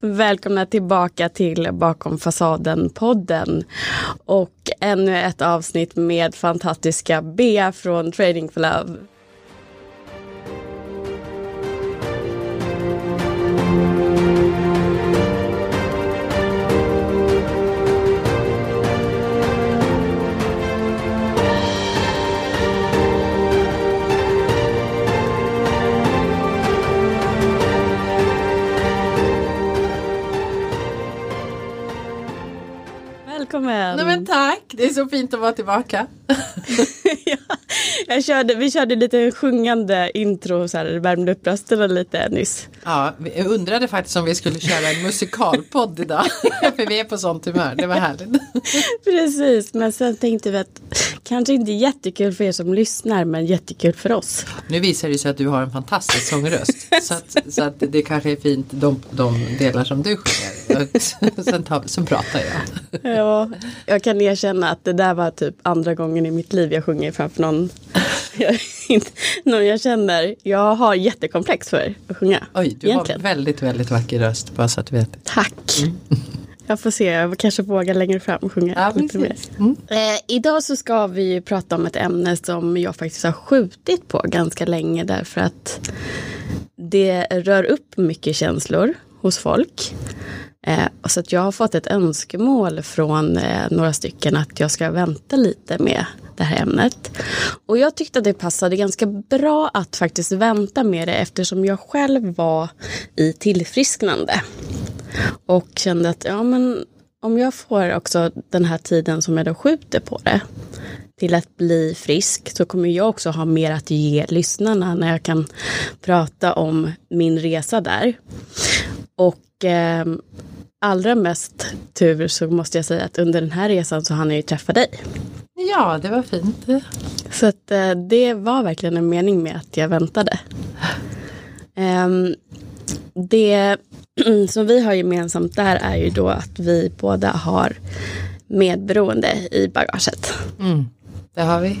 Välkomna tillbaka till Bakom fasaden-podden och ännu ett avsnitt med fantastiska Bea från Trading for Love. Välkommen! Nej men tack, det är så fint att vara tillbaka. ja, körde, vi körde lite sjungande intro, så här, värmde upp rösterna lite nyss. Ja, jag undrade faktiskt om vi skulle köra en musikalpodd idag. För vi är på sånt humör, det var härligt. Precis, men sen tänkte vi att kanske inte jättekul för er som lyssnar, men jättekul för oss. Nu visar det sig att du har en fantastisk sångröst. så, att, så att det kanske är fint de, de delar som du sjunger. sen, tar, sen pratar jag. ja, jag kan erkänna att det där var typ andra gången i mitt liv jag sjunger framför någon jag, inte, någon jag känner. Jag har jättekomplex för att sjunga. Oj, du egentligen. har väldigt, väldigt vacker röst, bara så att du vet. Tack. Mm. Jag får se, jag kanske vågar längre fram sjunga ja, lite mer. Mm. Eh, idag så ska vi prata om ett ämne som jag faktiskt har skjutit på ganska länge därför att det rör upp mycket känslor hos folk. Eh, så att jag har fått ett önskemål från eh, några stycken att jag ska vänta lite med det här ämnet. Och jag tyckte att det passade ganska bra att faktiskt vänta med det eftersom jag själv var i tillfrisknande. Och kände att ja, men om jag får också den här tiden som jag då skjuter på det till att bli frisk så kommer jag också ha mer att ge lyssnarna när jag kan prata om min resa där. Och eh, allra mest tur så måste jag säga att under den här resan så hann jag ju träffa dig. Ja, det var fint. Så att eh, det var verkligen en mening med att jag väntade. Um, det som vi har gemensamt där är ju då att vi båda har medberoende i bagaget. Mm, det har vi.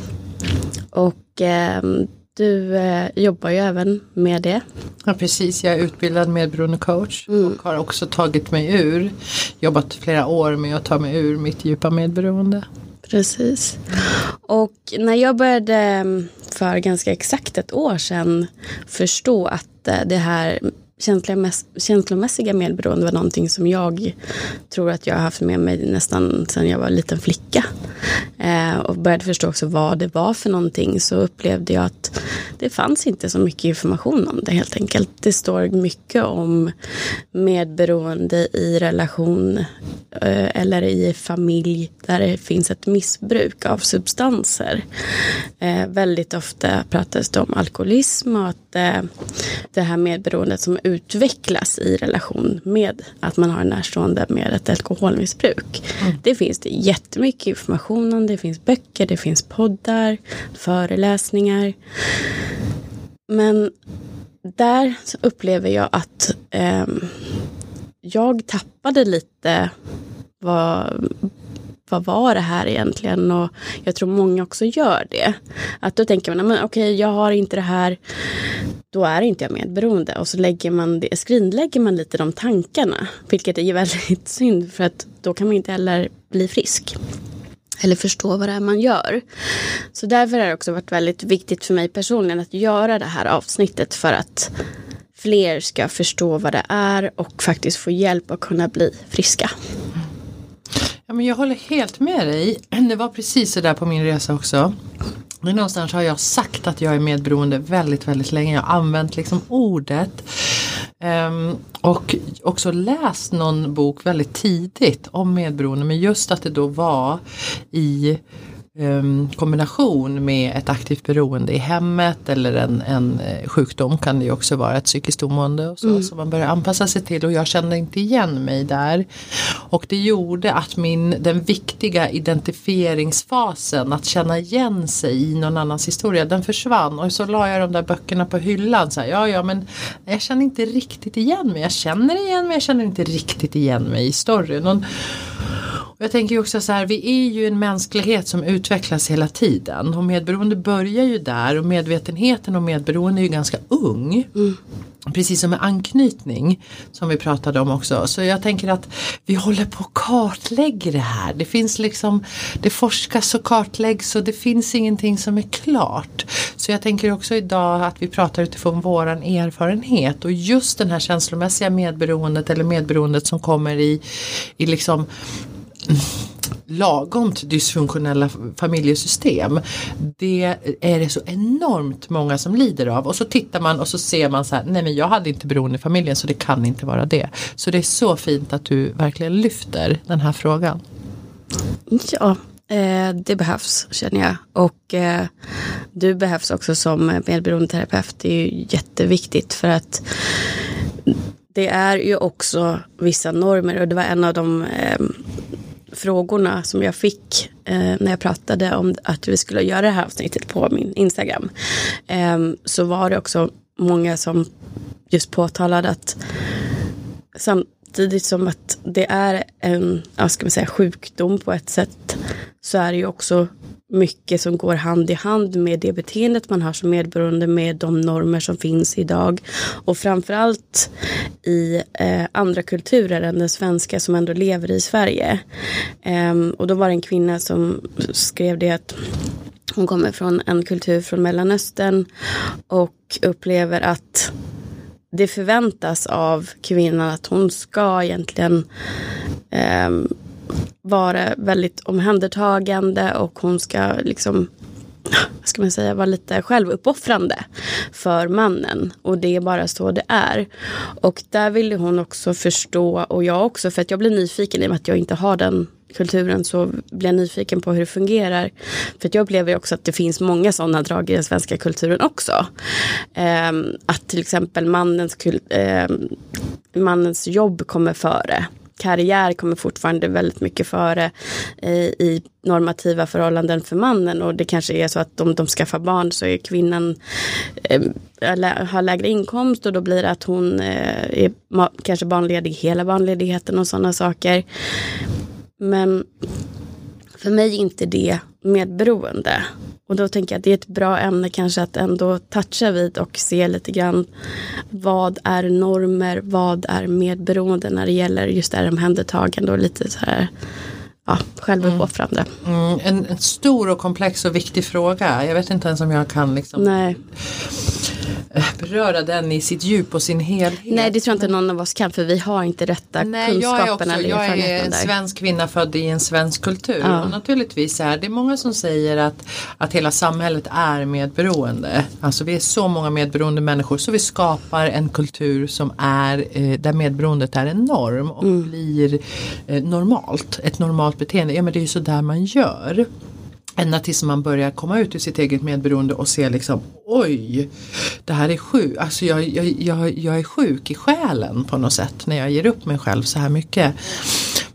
Och um, du eh, jobbar ju även med det. Ja precis, jag är utbildad medberoende coach mm. och har också tagit mig ur, jobbat flera år med att ta mig ur mitt djupa medberoende. Precis. Och när jag började mm, för ganska exakt ett år sedan förstå att eh, det här känslomässiga medberoende var någonting som jag tror att jag har haft med mig nästan sedan jag var en liten flicka. Eh, och började förstå också vad det var för någonting så upplevde jag att det fanns inte så mycket information om det helt enkelt. Det står mycket om medberoende i relation eh, eller i familj där det finns ett missbruk av substanser. Eh, väldigt ofta pratas det om alkoholism och att eh, det här medberoendet som utvecklas i relation med att man har en närstående med ett alkoholmissbruk. Mm. Det finns det jättemycket information om. Det finns böcker, det finns poddar, föreläsningar. Men där upplever jag att eh, jag tappade lite vad, vad var det här egentligen? Och jag tror många också gör det. Att då tänker man, okej, okay, jag har inte det här, då är inte jag medberoende. Och så lägger man det, skrinlägger man lite de tankarna. Vilket är väldigt synd, för att då kan man inte heller bli frisk. Eller förstå vad det är man gör. Så därför har det också varit väldigt viktigt för mig personligen att göra det här avsnittet för att fler ska förstå vad det är och faktiskt få hjälp att kunna bli friska. Ja, men jag håller helt med dig. Det var precis så där på min resa också. Men någonstans har jag sagt att jag är medberoende väldigt, väldigt länge. Jag har använt liksom ordet. Um, och också läst någon bok väldigt tidigt om medberoende. Men just att det då var i um, kombination med ett aktivt beroende i hemmet eller en, en eh, sjukdom kan det ju också vara ett psykiskt omående och så, mm. som man börjar anpassa sig till och jag kände inte igen mig där. Och det gjorde att min, den viktiga identifieringsfasen, att känna igen sig i någon annans historia, den försvann och så la jag de där böckerna på hyllan. Så här, ja, ja, men jag känner inte riktigt igen mig. Jag känner igen mig, jag känner inte riktigt igen mig i storyn. Och jag tänker också så här, vi är ju en mänsklighet som utvecklas hela tiden och medberoende börjar ju där och medvetenheten om medberoende är ju ganska ung. Mm. Precis som med anknytning som vi pratade om också. Så jag tänker att vi håller på att kartlägga det här. Det finns liksom, det forskas och kartläggs och det finns ingenting som är klart. Så jag tänker också idag att vi pratar utifrån våran erfarenhet och just den här känslomässiga medberoendet eller medberoendet som kommer i, i liksom lagomt dysfunktionella familjesystem. Det är det så enormt många som lider av och så tittar man och så ser man så här, nej men jag hade inte beroende i familjen så det kan inte vara det. Så det är så fint att du verkligen lyfter den här frågan. Ja, eh, det behövs känner jag. Och eh, du behövs också som medberoendeterapeut. Det är ju jätteviktigt för att det är ju också vissa normer och det var en av de eh, frågorna som jag fick eh, när jag pratade om att vi skulle göra det här avsnittet på min Instagram. Eh, så var det också många som just påtalade att samtidigt som att det är en ja, ska man säga, sjukdom på ett sätt så är det ju också mycket som går hand i hand med det beteendet man har som medberoende med de normer som finns idag. Och framförallt i eh, andra kulturer än den svenska som ändå lever i Sverige. Eh, och då var det en kvinna som skrev det att hon kommer från en kultur från Mellanöstern och upplever att det förväntas av kvinnan att hon ska egentligen eh, vara väldigt omhändertagande och hon ska liksom vad ska man säga, vara lite självuppoffrande för mannen. Och det är bara så det är. Och där ville hon också förstå, och jag också, för att jag blir nyfiken i och med att jag inte har den kulturen så blir jag nyfiken på hur det fungerar. För att jag upplever också att det finns många sådana drag i den svenska kulturen också. Ehm, att till exempel mannens, um, mannens jobb kommer före karriär kommer fortfarande väldigt mycket före eh, i normativa förhållanden för mannen och det kanske är så att om de skaffar barn så är kvinnan eh, har lägre inkomst och då blir det att hon eh, är kanske barnledig hela barnledigheten och sådana saker. Men för mig är inte det medberoende. Och då tänker jag att det är ett bra ämne kanske att ändå toucha vid och se lite grann vad är normer, vad är medberoende när det gäller just det här omhändertagande och lite så här ja, självuppoffrande. Mm. Mm. En, en, stor och komplex och viktig fråga. Jag vet inte ens om jag kan liksom Nej. Beröra den i sitt djup och sin helhet. Nej det tror jag inte någon av oss kan för vi har inte rätta Nej, kunskaperna jag är, också, jag är en svensk kvinna född i en svensk kultur. Ja. Och naturligtvis är det många som säger att, att hela samhället är medberoende. Alltså vi är så många medberoende människor så vi skapar en kultur som är eh, där medberoendet är en norm och mm. blir eh, normalt. Ett normalt beteende. Ja men det är ju så där man gör. Ända tills man börjar komma ut ur sitt eget medberoende och se liksom oj, det här är sjukt, alltså jag, jag, jag, jag är sjuk i själen på något sätt när jag ger upp mig själv så här mycket.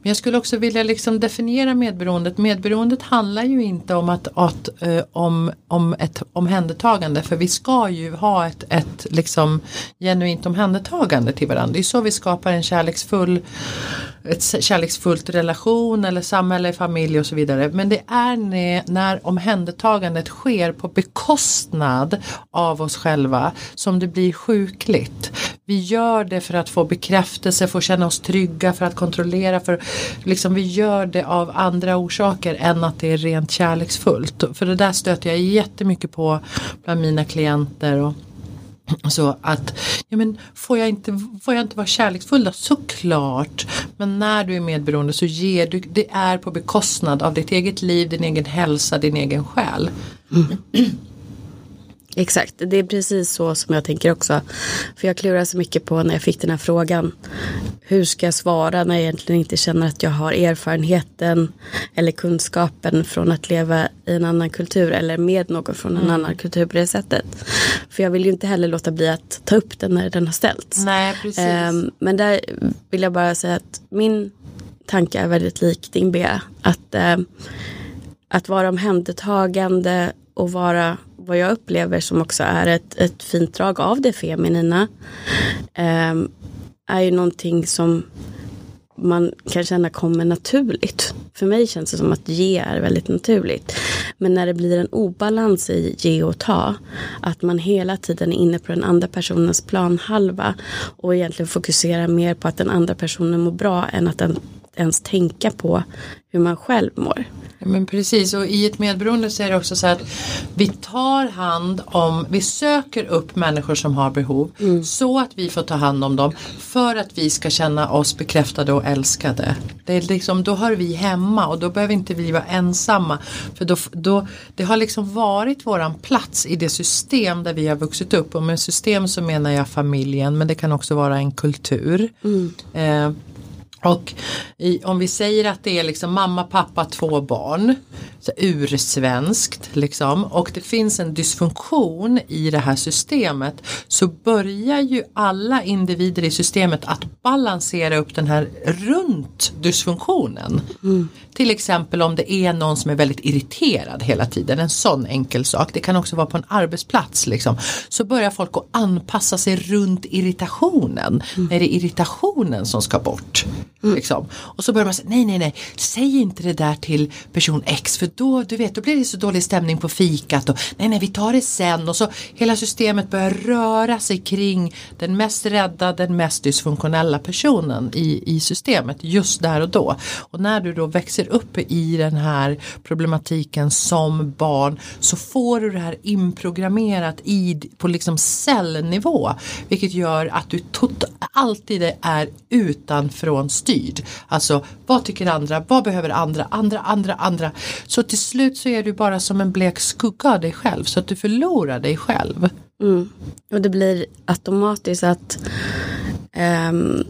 Men jag skulle också vilja liksom definiera medberoendet. Medberoendet handlar ju inte om, att, att eh, om, om ett omhändertagande för vi ska ju ha ett, ett liksom genuint omhändertagande till varandra. Det är så vi skapar en kärleksfull ett kärleksfullt relation eller samhälle, familj och så vidare. Men det är när, när omhändertagandet sker på bekostnad av oss själva som det blir sjukligt. Vi gör det för att få bekräftelse, för att känna oss trygga, för att kontrollera. För, liksom, vi gör det av andra orsaker än att det är rent kärleksfullt. För det där stöter jag jättemycket på bland mina klienter. Och, så att, ja men får jag inte, får jag inte vara kärleksfull då? Såklart. Men när du är medberoende så ger du, det är på bekostnad av ditt eget liv, din egen hälsa, din egen själ. Mm. Exakt, det är precis så som jag tänker också. För jag klurar så mycket på när jag fick den här frågan. Hur ska jag svara när jag egentligen inte känner att jag har erfarenheten eller kunskapen från att leva i en annan kultur eller med någon från en mm. annan kultur på det sättet. För jag vill ju inte heller låta bli att ta upp den när den har ställts. Nej, precis. Um, men där vill jag bara säga att min tanke är väldigt lik din Bea. Att, um, att vara omhändertagande och vara vad jag upplever som också är ett, ett fint drag av det feminina eh, är ju någonting som man kan känna kommer naturligt. För mig känns det som att ge är väldigt naturligt. Men när det blir en obalans i ge och ta, att man hela tiden är inne på den andra personens planhalva och egentligen fokuserar mer på att den andra personen mår bra än att den, ens tänka på hur man själv mår. Men precis och i ett medberoende så är det också så att vi tar hand om, vi söker upp människor som har behov mm. så att vi får ta hand om dem för att vi ska känna oss bekräftade och älskade. Det är liksom, då hör vi hemma och då behöver inte vi vara ensamma. För då, då, det har liksom varit våran plats i det system där vi har vuxit upp och med system så menar jag familjen men det kan också vara en kultur. Mm. Eh, och i, om vi säger att det är liksom mamma, pappa, två barn. Så ursvenskt liksom. Och det finns en dysfunktion i det här systemet. Så börjar ju alla individer i systemet att balansera upp den här runt dysfunktionen. Mm. Till exempel om det är någon som är väldigt irriterad hela tiden. En sån enkel sak. Det kan också vara på en arbetsplats. Liksom. Så börjar folk att anpassa sig runt irritationen. Mm. Är det irritationen som ska bort? Mm. Liksom. Och så börjar man säga nej nej nej säg inte det där till person X för då du vet då blir det så dålig stämning på fikat och nej nej vi tar det sen och så hela systemet börjar röra sig kring den mest rädda den mest dysfunktionella personen i, i systemet just där och då. Och när du då växer upp i den här problematiken som barn så får du det här inprogrammerat i, på liksom cellnivå vilket gör att du tot, alltid är utanfrån styrd. Alltså vad tycker andra, vad behöver andra, andra, andra, andra. Så till slut så är du bara som en blek skugga av dig själv så att du förlorar dig själv. Mm. Och det blir automatiskt att um,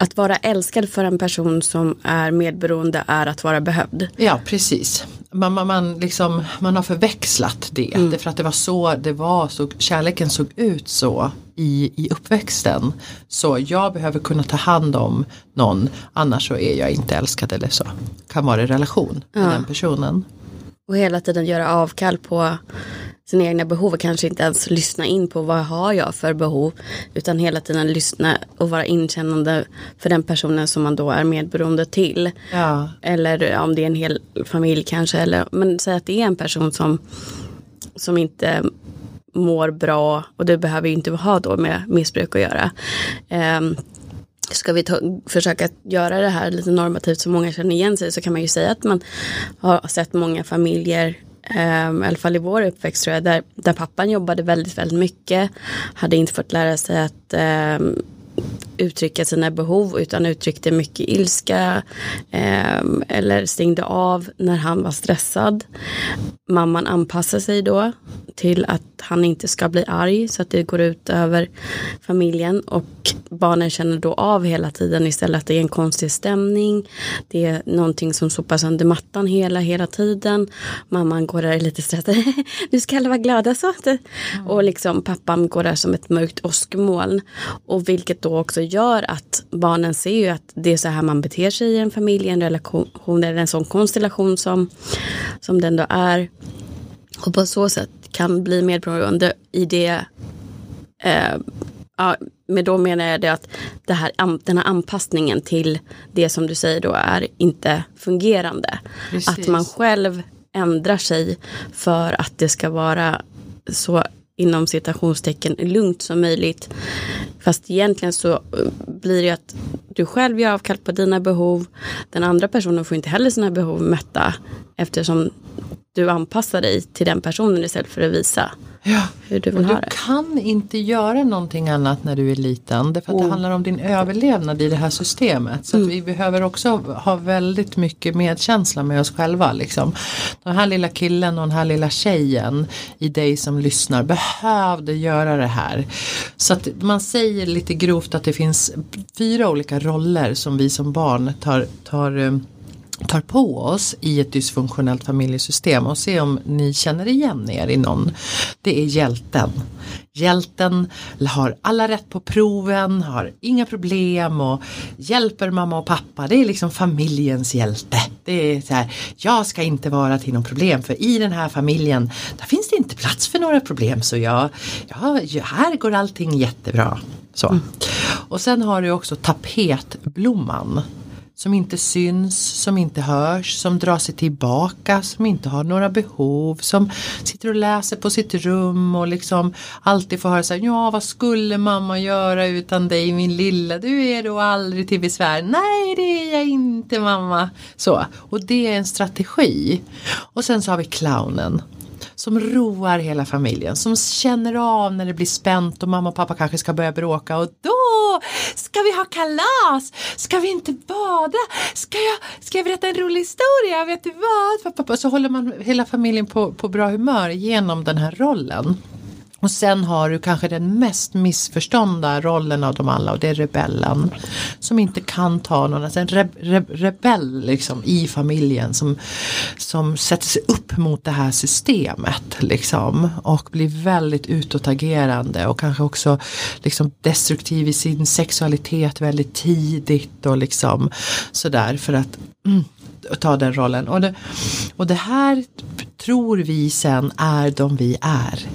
att vara älskad för en person som är medberoende är att vara behövd. Ja precis. Man, man, man, liksom, man har förväxlat det. Mm. För att det var så det var, så kärleken såg ut så i, i uppväxten. Så jag behöver kunna ta hand om någon annars så är jag inte älskad eller så. Kan vara i relation med ja. den personen. Och hela tiden göra avkall på sina egna behov och kanske inte ens lyssna in på vad har jag för behov. Utan hela tiden lyssna och vara inkännande för den personen som man då är medberoende till. Ja. Eller om det är en hel familj kanske. Eller, men säg att det är en person som, som inte mår bra och det behöver ju inte ha då med missbruk att göra. Um, ska vi ta, försöka göra det här lite normativt så många känner igen sig så kan man ju säga att man har sett många familjer Ehm, I alla fall i vår uppväxt tror jag, där, där pappan jobbade väldigt, väldigt mycket. Hade inte fått lära sig att um, uttrycka sina behov utan uttryckte mycket ilska eh, eller stängde av när han var stressad. Mamman anpassar sig då till att han inte ska bli arg så att det går ut över familjen och barnen känner då av hela tiden istället att det är en konstig stämning. Det är någonting som sopas under mattan hela, hela tiden. Mamman går där lite stressad. nu ska alla vara glada så. Mm. Och liksom pappan går där som ett mörkt åskmoln. Och vilket då också gör att barnen ser ju att det är så här man beter sig i en familj, en relation eller en sån konstellation som, som den då är. Och på så sätt kan bli medberoende i det eh, ja, men då menar jag det att det här, den här anpassningen till det som du säger då är inte fungerande. Precis. Att man själv ändrar sig för att det ska vara så inom citationstecken lugnt som möjligt. Fast egentligen så eh, blir det att du själv gör avkall på dina behov. Den andra personen får inte heller sina behov mätta eftersom du anpassar dig till den personen istället för att visa ja. hur du vill och ha det. Du kan inte göra någonting annat när du är liten. Därför att oh. det handlar om din överlevnad i det här systemet. Så mm. vi behöver också ha väldigt mycket medkänsla med oss själva. Liksom. Den här lilla killen och den här lilla tjejen i dig som lyssnar behövde göra det här. Så att man säger lite grovt att det finns fyra olika roller som vi som barn tar, tar eh, tar på oss i ett dysfunktionellt familjesystem och se om ni känner igen er i någon. Det är hjälten. Hjälten har alla rätt på proven, har inga problem och hjälper mamma och pappa. Det är liksom familjens hjälte. Det är så här, jag ska inte vara till någon problem för i den här familjen där finns det inte plats för några problem så jag, ja, här går allting jättebra. Så. Mm. Och sen har du också tapetblomman som inte syns, som inte hörs, som drar sig tillbaka, som inte har några behov, som sitter och läser på sitt rum och liksom alltid får höra så här, ja vad skulle mamma göra utan dig min lilla, du är då aldrig till besvär. Nej det är jag inte mamma. Så, och det är en strategi. Och sen så har vi clownen som roar hela familjen, som känner av när det blir spänt och mamma och pappa kanske ska börja bråka. Och då ska vi ha kalas, ska vi inte bada, ska jag, ska jag berätta en rolig historia, vet du vad? Så håller man hela familjen på, på bra humör genom den här rollen. Och sen har du kanske den mest missförstånda rollen av dem alla och det är rebellen. Som inte kan ta någon, alltså en re, re, rebell liksom i familjen som, som sätter sig upp mot det här systemet liksom. Och blir väldigt utåtagerande och kanske också liksom destruktiv i sin sexualitet väldigt tidigt och liksom sådär för att mm, ta den rollen. Och det, och det här tror vi sen är de vi är.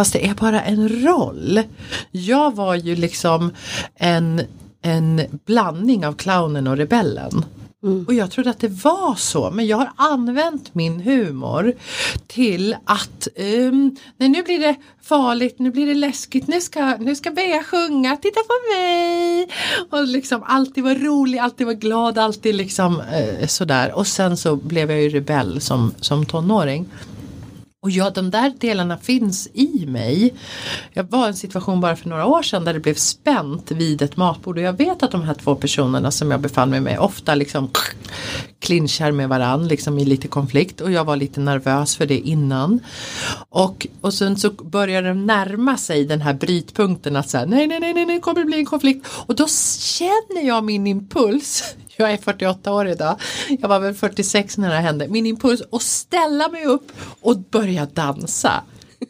Fast det är bara en roll. Jag var ju liksom en, en blandning av clownen och rebellen. Mm. Och jag trodde att det var så men jag har använt min humor till att um, nej, nu blir det farligt, nu blir det läskigt, nu ska, nu ska Bea sjunga, titta på mig. Och liksom alltid vara rolig, alltid vara glad, alltid liksom uh, sådär. Och sen så blev jag ju rebell som, som tonåring. Och ja, de där delarna finns i mig. Jag var i en situation bara för några år sedan där det blev spänt vid ett matbord och jag vet att de här två personerna som jag befann mig med ofta liksom klinchar med varann liksom i lite konflikt och jag var lite nervös för det innan. Och, och sen så börjar de närma sig den här brytpunkten att säga nej, nej, nej, nej, nu kommer det bli en konflikt och då känner jag min impuls jag är 48 år idag, jag var väl 46 när det hände, min impuls att ställa mig upp och börja dansa.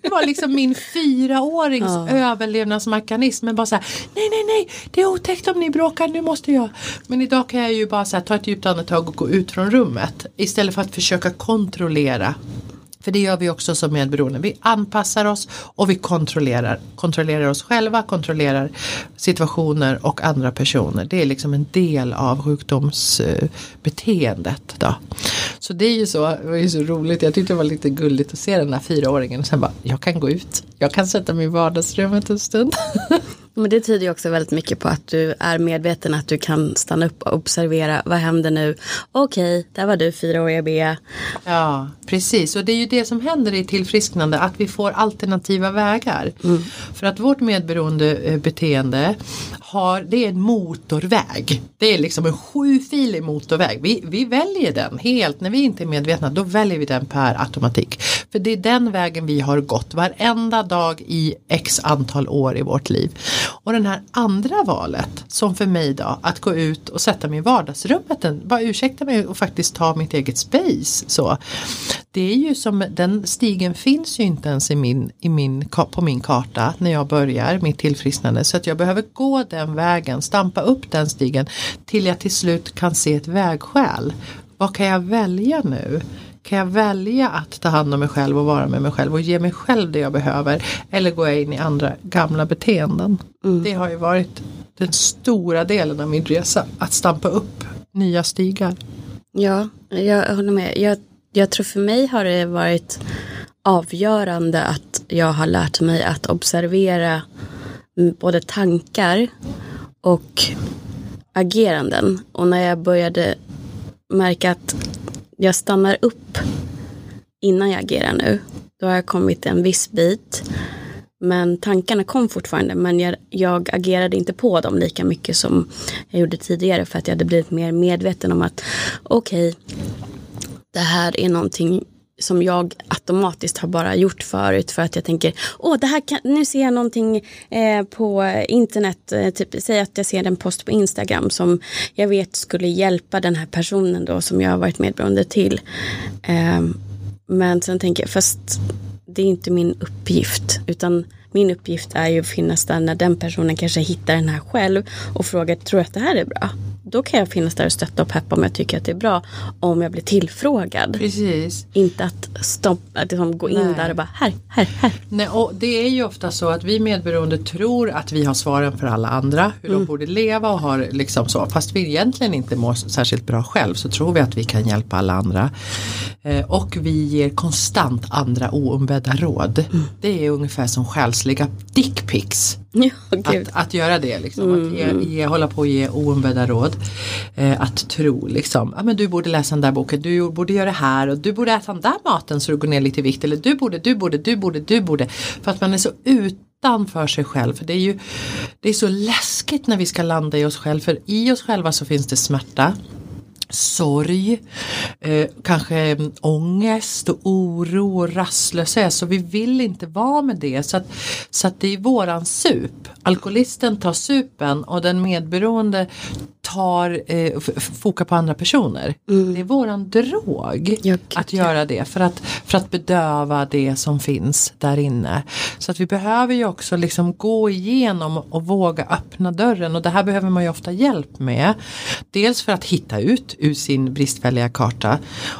Det var liksom min fyraårings ja. överlevnadsmekanism. Men bara så här, nej nej nej, det är otäckt om ni bråkar, nu måste jag. Men idag kan jag ju bara så här, ta ett djupt andetag och gå ut från rummet. Istället för att försöka kontrollera för det gör vi också som medberoende. Vi anpassar oss och vi kontrollerar. Kontrollerar oss själva, kontrollerar situationer och andra personer. Det är liksom en del av sjukdomsbeteendet. Då. Så det är ju så, det var ju så roligt. Jag tyckte det var lite gulligt att se den här fyraåringen och sen bara, jag kan gå ut. Jag kan sätta mig i vardagsrummet en stund. Men det tyder ju också väldigt mycket på att du är medveten att du kan stanna upp och observera vad händer nu. Okej, där var du fyraåriga Bea. Ja, precis. Och det är ju det som händer i tillfrisknande att vi får alternativa vägar. Mm. För att vårt medberoende eh, beteende har, det är en motorväg. Det är liksom en sjufilig motorväg. Vi, vi väljer den helt, när vi inte är medvetna då väljer vi den per automatik. För det är den vägen vi har gått varenda dag i x antal år i vårt liv. Och den här andra valet som för mig då att gå ut och sätta mig i vardagsrummet, bara ursäkta mig och faktiskt ta mitt eget space. Så. Det är ju som, den stigen finns ju inte ens i min, i min, på min karta när jag börjar mitt tillfrisknande så att jag behöver gå den vägen, stampa upp den stigen till jag till slut kan se ett vägskäl. Vad kan jag välja nu? Kan jag välja att ta hand om mig själv och vara med mig själv och ge mig själv det jag behöver? Eller går jag in i andra gamla beteenden? Mm. Det har ju varit den stora delen av min resa. Att stampa upp nya stigar. Ja, jag håller med. Jag, jag tror för mig har det varit avgörande att jag har lärt mig att observera både tankar och ageranden. Och när jag började märka att jag stannar upp innan jag agerar nu. Då har jag kommit en viss bit. Men tankarna kom fortfarande men jag, jag, agerade inte på dem lika mycket som jag gjorde tidigare för att jag hade blivit mer medveten om att okej, okay, det här är någonting som jag automatiskt har bara gjort förut för att jag tänker åh det här kan, nu ser jag någonting eh, på internet, eh, typ, säg att jag ser en post på Instagram som jag vet skulle hjälpa den här personen då som jag har varit medberoende till. Eh, men sen tänker jag fast det är inte min uppgift utan min uppgift är ju att finnas där när den personen kanske hittar den här själv och frågar tror du att det här är bra? Då kan jag finnas där och stötta och peppa om jag tycker att det är bra. Om jag blir tillfrågad. Precis. Inte att, stoppa, att liksom gå in Nej. där och bara här, här, här. Nej, och det är ju ofta så att vi medberoende tror att vi har svaren för alla andra. Hur de borde leva och har liksom så. Fast vi egentligen inte mår särskilt bra själv så tror vi att vi kan hjälpa alla andra. Eh, och vi ger konstant andra oombedda råd. Det är ungefär som själsliga dickpics. Ja. Att, att göra det, liksom, att ge, ge, hålla på och ge oombedda råd. Eh, att tro liksom, ja men du borde läsa den där boken, du borde göra det här och du borde äta den där maten så du går ner lite i vikt. Eller du borde, du borde, du borde, du borde. För att man är så utanför sig själv. För det är ju det är så läskigt när vi ska landa i oss själva. För i oss själva så finns det smärta sorg, eh, kanske ångest och oro och rastlöshet. Så vi vill inte vara med det. Så att, så att det är våran sup. Alkoholisten tar supen och den medberoende tar eh, fokar på andra personer. Det är våran drog Ja, att göra det för att, för att bedöva det som finns där inne. Så att vi behöver ju också liksom gå igenom och våga öppna dörren och det här behöver man ju ofta hjälp med. Dels för att hitta ut ur sin bristfälliga karta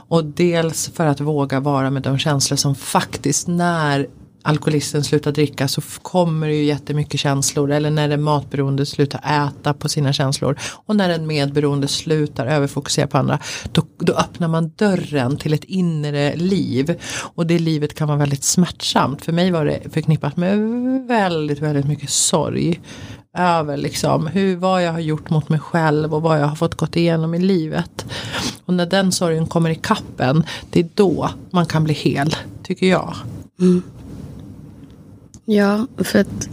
och dels för att våga vara med de känslor som faktiskt när alkoholisten slutar dricka så kommer det ju jättemycket känslor eller när en matberoende slutar äta på sina känslor och när en medberoende slutar överfokusera på andra då, då öppnar man dörren till ett inre liv och det livet kan vara väldigt smärtsamt. För mig var det förknippat med väldigt, väldigt mycket sorg över liksom hur, vad jag har gjort mot mig själv och vad jag har fått gått igenom i livet. Och när den sorgen kommer i kappen det är då man kan bli hel, tycker jag. Mm. Ja, för att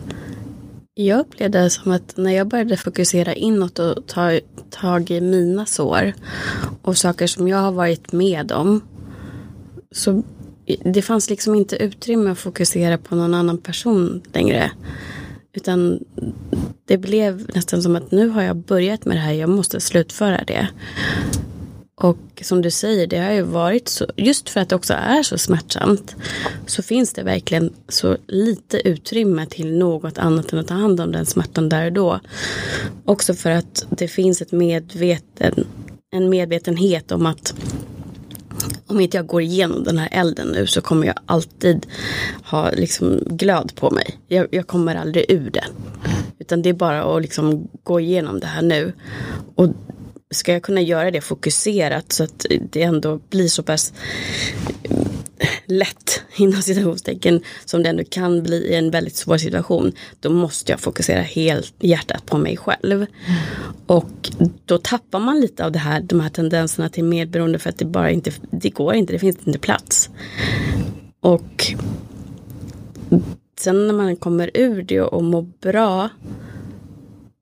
jag upplevde det som att när jag började fokusera inåt och ta tag i mina sår och saker som jag har varit med om så det fanns liksom inte utrymme att fokusera på någon annan person längre. Utan det blev nästan som att nu har jag börjat med det här, jag måste slutföra det. Och som du säger, det har ju varit så, just för att det också är så smärtsamt, så finns det verkligen så lite utrymme till något annat än att ta hand om den smärtan där och då. Också för att det finns ett medveten, en medvetenhet om att om inte jag går igenom den här elden nu så kommer jag alltid ha liksom glöd på mig. Jag, jag kommer aldrig ur det. Utan det är bara att liksom gå igenom det här nu. Och ska jag kunna göra det fokuserat så att det ändå blir så pass lätt inom citationstecken som det ändå kan bli i en väldigt svår situation. Då måste jag fokusera helt hjärtat på mig själv. Och då tappar man lite av det här, de här tendenserna till medberoende för att det bara inte, det går inte, det finns inte plats. Och sen när man kommer ur det och mår bra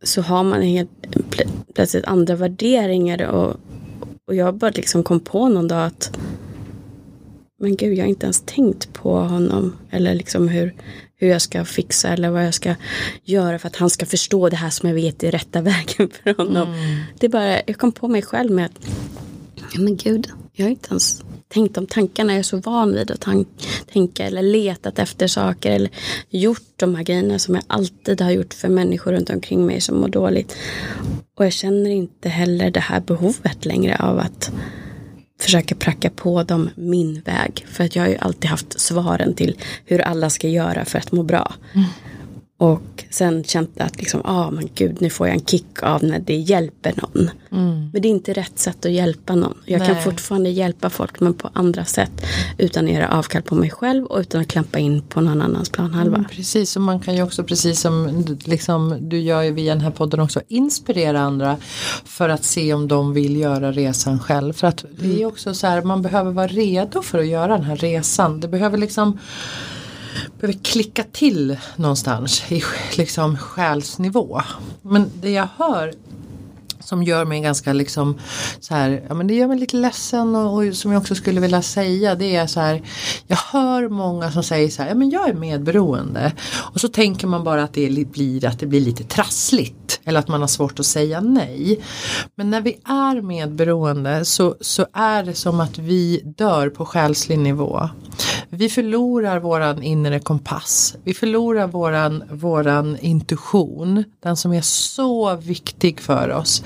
så har man helt plö- plötsligt andra värderingar och, och jag bara liksom kom på någon dag att men gud, jag har inte ens tänkt på honom eller liksom hur, hur jag ska fixa eller vad jag ska göra för att han ska förstå det här som jag vet är rätta vägen för honom. Det är bara, jag kom på mig själv med att men gud, jag har inte ens tänkt de tankarna. Jag är så van vid att tank, tänka eller letat efter saker eller gjort de här grejerna som jag alltid har gjort för människor runt omkring mig som mår dåligt. Och jag känner inte heller det här behovet längre av att försöka pracka på dem min väg. För att jag har ju alltid haft svaren till hur alla ska göra för att må bra. Mm. Och sen känt att liksom, ah, men gud, nu får jag en kick av när det hjälper någon. Men det är inte rätt sätt att hjälpa någon. Jag kan Nej. fortfarande hjälpa folk men på andra sätt. Utan att göra avkall på mig själv och utan att klampa in på någon annans planhalva. Mm, precis, och man kan ju också precis som liksom, du gör ju via den här podden också inspirera andra för att se om de vill göra resan själv. För att det är också så här, man behöver vara redo för att göra den här resan. Det behöver liksom behöver klicka till någonstans i liksom själsnivå. Men det jag hör som gör mig ganska liksom så här, ja men det gör mig lite ledsen och, och som jag också skulle vilja säga det är så här, jag hör många som säger så här, ja men jag är medberoende och så tänker man bara att det blir, att det blir lite trassligt eller att man har svårt att säga nej. Men när vi är medberoende så, så är det som att vi dör på själslig nivå. Vi förlorar våran inre kompass. Vi förlorar våran, våran intuition. Den som är så viktig för oss.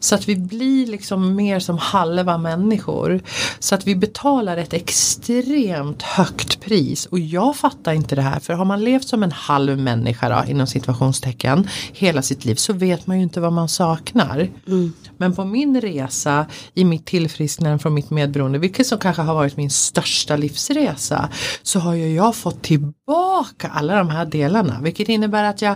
Så att vi blir liksom mer som halva människor. Så att vi betalar ett extremt högt pris. Och jag fattar inte det här. För har man levt som en halv människa då, inom situationstecken hela sitt liv så vet man ju inte vad man saknar. Mm. Men på min resa i mitt tillfrisknande från mitt medberoende, vilket som kanske har varit min största livsresa, så har ju jag fått tillbaka alla de här delarna. Vilket innebär att jag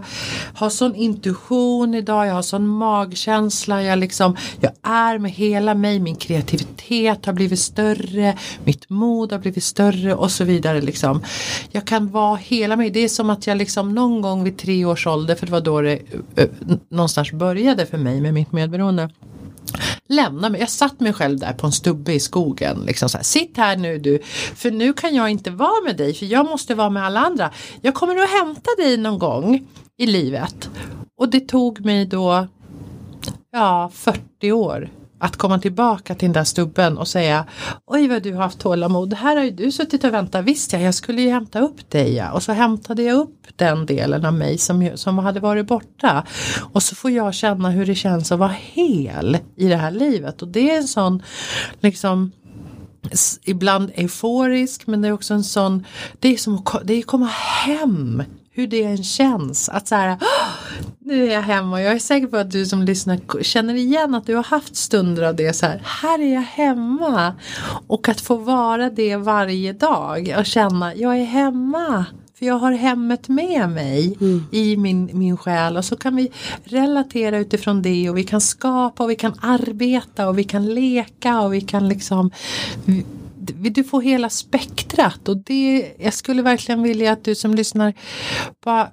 har sån intuition idag, jag har sån magkänsla, jag, liksom, jag är med hela mig, min kreativitet har blivit större, mitt mod har blivit större och så vidare. Liksom. Jag kan vara hela mig, det är som att jag liksom någon gång vid tre års ålder, för det var då det äh, någonstans började för mig med mitt medberoende lämna mig. Jag satt mig själv där på en stubbe i skogen. Liksom så här, Sitt här nu du, för nu kan jag inte vara med dig för jag måste vara med alla andra. Jag kommer att hämta dig någon gång i livet. Och det tog mig då ja, 40 år att komma tillbaka till den där stubben och säga Oj vad du har haft tålamod. Här har ju du suttit och väntat. Visst ja, jag skulle ju hämta upp dig ja. Och så hämtade jag upp den delen av mig som, som hade varit borta. Och så får jag känna hur det känns att vara hel i det här livet. Och det är en sån liksom ibland euforisk men det är också en sån det är som att det är komma hem hur det än känns. Att så här, nu är jag hemma och jag är säker på att du som lyssnar känner igen att du har haft stunder av det så här, här är jag hemma. Och att få vara det varje dag och känna, jag är hemma. För jag har hemmet med mig mm. i min, min själ och så kan vi relatera utifrån det och vi kan skapa och vi kan arbeta och vi kan leka och vi kan liksom du får hela spektrat och det, jag skulle verkligen vilja att du som lyssnar bara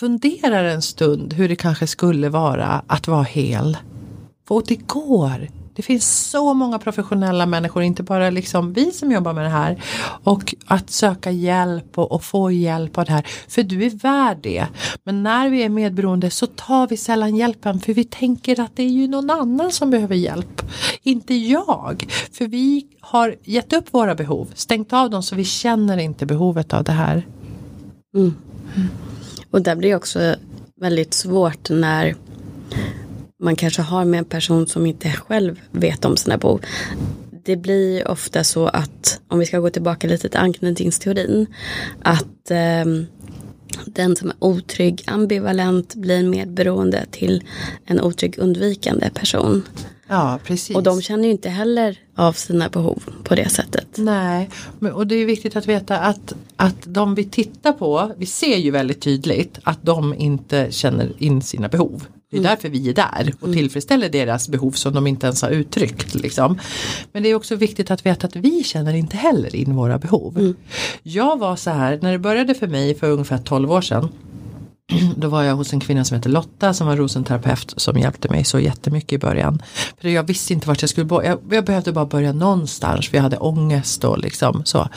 funderar en stund hur det kanske skulle vara att vara hel. För det går. Det finns så många professionella människor, inte bara liksom vi som jobbar med det här. Och att söka hjälp och, och, få hjälp av det här. För du är värd det. Men när vi är medberoende så tar vi sällan hjälpen för vi tänker att det är ju någon annan som behöver hjälp. Inte jag. För vi har gett upp våra behov, stängt av dem så vi känner inte behovet av det här. Mm. mm. Och där blir det också väldigt svårt när man kanske har med en person som inte själv vet om sina behov. Det blir ofta så att, om vi ska gå tillbaka lite till anknytningsteorin, att eh, den som är otrygg ambivalent blir mer beroende till en otrygg undvikande person. Ja, precis. Och de känner ju inte heller av sina behov på det sättet. Nej, och det är viktigt att veta att, att de vi tittar på, vi ser ju väldigt tydligt att de inte känner in sina behov. Det är mm. därför vi är där och mm. tillfredsställer deras behov som de inte ens har uttryckt. Liksom. Men det är också viktigt att veta att vi känner inte heller in våra behov. Mm. Jag var så här, när det började för mig för ungefär 12 år sedan då var jag hos en kvinna som heter Lotta som var rosenterapeut som hjälpte mig så jättemycket i början. För jag visste inte vart jag skulle börja, jag, jag behövde bara börja någonstans för jag hade ångest och liksom så.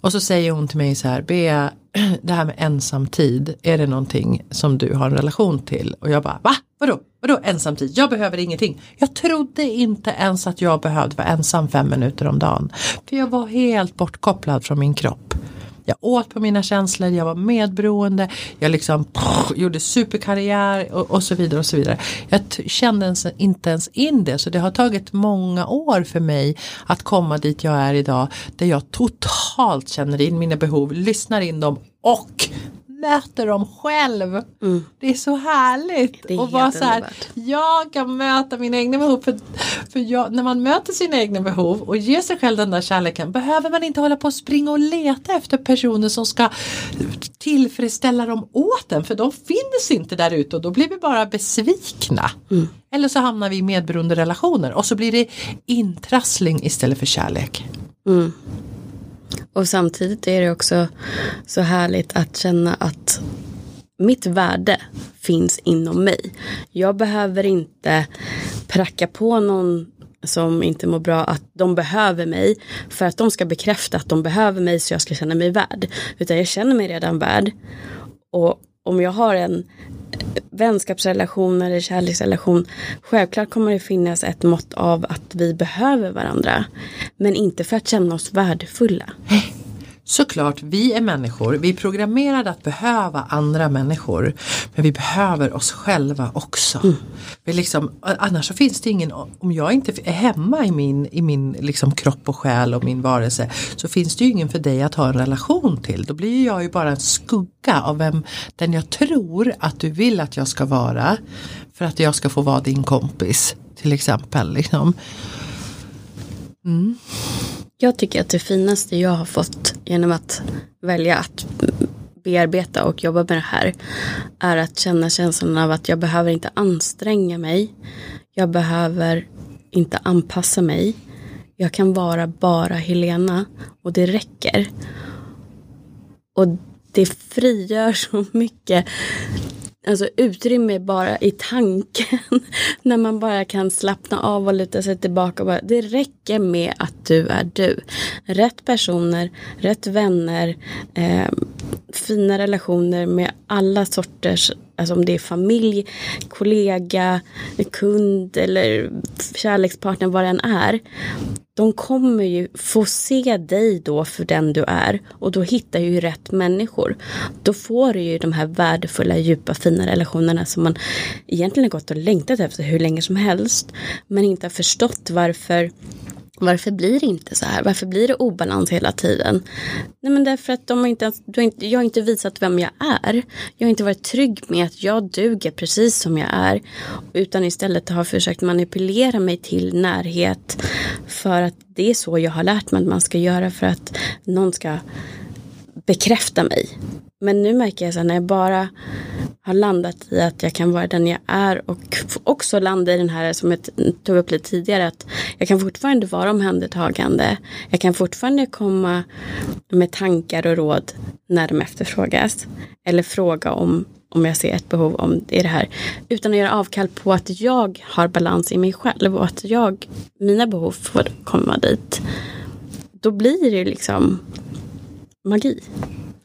Och så säger hon till mig så här, Bea, det här med ensamtid, är det någonting som du har en relation till? Och jag bara, va? Vadå? Vadå ensamtid? Jag behöver ingenting. Jag trodde inte ens att jag behövde vara ensam fem minuter om dagen. För jag var helt bortkopplad från min kropp. Jag åt på mina känslor, jag var medberoende, jag liksom pff, gjorde superkarriär och, och, så vidare och så vidare. Jag kände ens, inte ens in det så det har tagit många år för mig att komma dit jag är idag där jag totalt känner in mina behov, lyssnar in dem och möter dem själv. Mm. Det är så härligt. Är och bara så här, jag kan möta mina egna behov. För, för jag, när man möter sina egna behov och ger sig själv den där kärleken behöver man inte hålla på och springa och leta efter personer som ska tillfredsställa dem åt en. För de finns inte där ute och då blir vi bara besvikna. Mm. Eller så hamnar vi i medberoende relationer och så blir det intrassling istället för kärlek. Mm. Och samtidigt är det också så härligt att känna att mitt värde finns inom mig. Jag behöver inte pracka på någon som inte mår bra att de behöver mig för att de ska bekräfta att de behöver mig så jag ska känna mig värd. Utan jag känner mig redan värd. Och om jag har en vänskapsrelation eller kärleksrelation. Självklart kommer det finnas ett mått av att vi behöver varandra. Men inte för att känna oss värdefulla såklart, vi är människor, vi är programmerade att behöva andra människor. Men vi behöver oss själva också. Mm. Vi liksom, annars så finns det ingen, om jag inte är hemma i min, i min liksom kropp och själ och min varelse så finns det ju ingen för dig att ha en relation till. Då blir jag ju bara en skugga av vem den jag tror att du vill att jag ska vara. För att jag ska få vara din kompis till exempel. Liksom. Mm. Jag tycker att det finaste jag har fått genom att välja att bearbeta och jobba med det här är att känna känslan av att jag behöver inte anstränga mig. Jag behöver inte anpassa mig. Jag kan vara bara Helena och det räcker. Och det frigör så mycket alltså utrymme bara i tanken. när man bara kan slappna av och luta sig tillbaka. Och bara, det räcker med att du är du. Rätt personer, rätt vänner, eh, fina relationer med alla sorters alltså om det är familj, kollega, kund eller kärlekspartner, vad det än är. De kommer ju få se dig då för den du är och då hittar ju rätt människor. Då får du ju de här värdefulla, djupa, fina relationerna som man egentligen har gått och längtat efter hur länge som helst men inte har förstått varför varför blir det inte så här? Varför blir det obalans hela tiden? Nej men därför att de har inte, du har inte, jag har inte visat vem jag är. Jag har inte varit trygg med att jag duger precis som jag är. Utan istället har försökt manipulera mig till närhet. För att det är så jag har lärt mig att man ska göra för att någon ska bekräfta mig. Men nu märker jag så här, när jag bara har landat i att jag kan vara den jag är och också landa i den här som jag tog upp lite tidigare att jag kan fortfarande vara omhändertagande. Jag kan fortfarande komma med tankar och råd när de efterfrågas. Eller fråga om, om jag ser ett behov om det är det här. Utan att göra avkall på att jag har balans i mig själv och att jag, mina behov får komma dit. Då blir det liksom magi.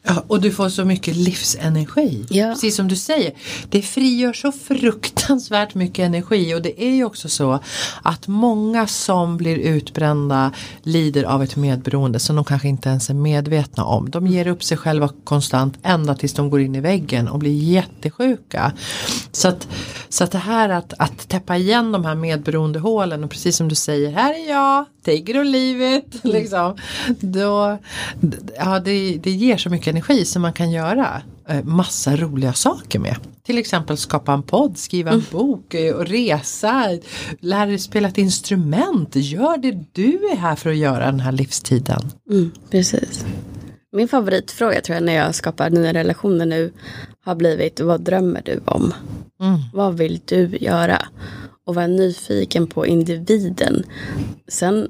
Ja, och du får så mycket livsenergi. Ja. Precis som du säger. Det frigör så fruktansvärt mycket energi och det är ju också så att många som blir utbrända lider av ett medberoende som de kanske inte ens är medvetna om. De ger upp sig själva konstant ända tills de går in i väggen och blir jättesjuka. Så att, så att det här att, att täppa igen de här medberoendehålen och precis som du säger, här är jag, take it or leave it. Liksom. Då, ja, det, det ger så mycket energi som man kan göra eh, massa roliga saker med. Till exempel skapa en podd, skriva en mm. bok, eh, och resa, lära dig spela ett instrument. Gör det du är här för att göra den här livstiden. Mm, precis. Min favoritfråga tror jag när jag skapar nya relationer nu har blivit vad drömmer du om? Mm. Vad vill du göra? Och vara nyfiken på individen. Sen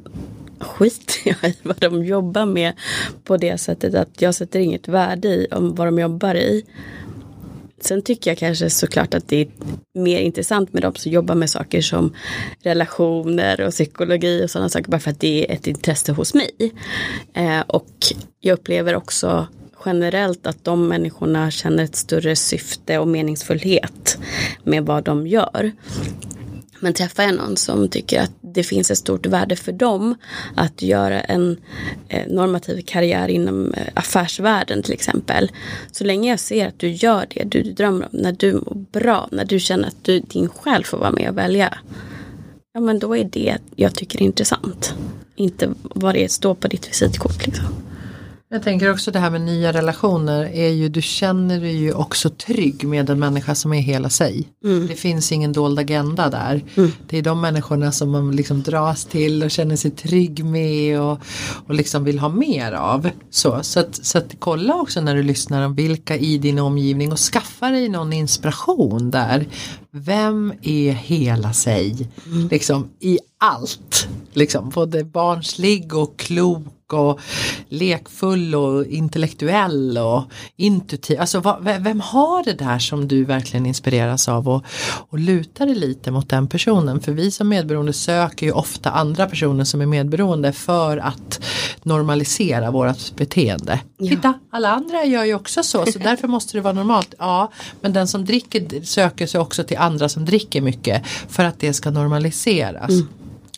skiter jag i vad de jobbar med på det sättet att jag sätter inget värde i om vad de jobbar i. Sen tycker jag kanske såklart att det är mer intressant med de som jobbar med saker som relationer och psykologi och sådana saker bara för att det är ett intresse hos mig. Eh, och jag upplever också generellt att de människorna känner ett större syfte och meningsfullhet med vad de gör. Men träffar jag någon som tycker att det finns ett stort värde för dem att göra en eh, normativ karriär inom eh, affärsvärlden till exempel. Så länge jag ser att du gör det du drömmer om, när du mår bra, när du känner att du, din själ får vara med och välja. Ja men då är det jag tycker är intressant. Inte vad det står på ditt visitkort liksom. Jag tänker också det här med nya relationer är ju du känner dig ju också trygg med en människa som är hela sig. Mm. Det finns ingen dold agenda där. Mm. Det är de människorna som man liksom dras till och känner sig trygg med och, och liksom vill ha mer av. Så, så, att, så att kolla också när du lyssnar om vilka i din omgivning och skaffa dig någon inspiration där. Vem är hela sig? Mm. Liksom i allt. Liksom både barnslig och klok och lekfull och intellektuell och intuitiv. Alltså vad, vem har det där som du verkligen inspireras av och, och lutar dig lite mot den personen. För vi som medberoende söker ju ofta andra personer som är medberoende för att normalisera vårat beteende. Ja. Titta, alla andra gör ju också så så därför måste det vara normalt. Ja, men den som dricker söker sig också till andra som dricker mycket för att det ska normaliseras. Mm.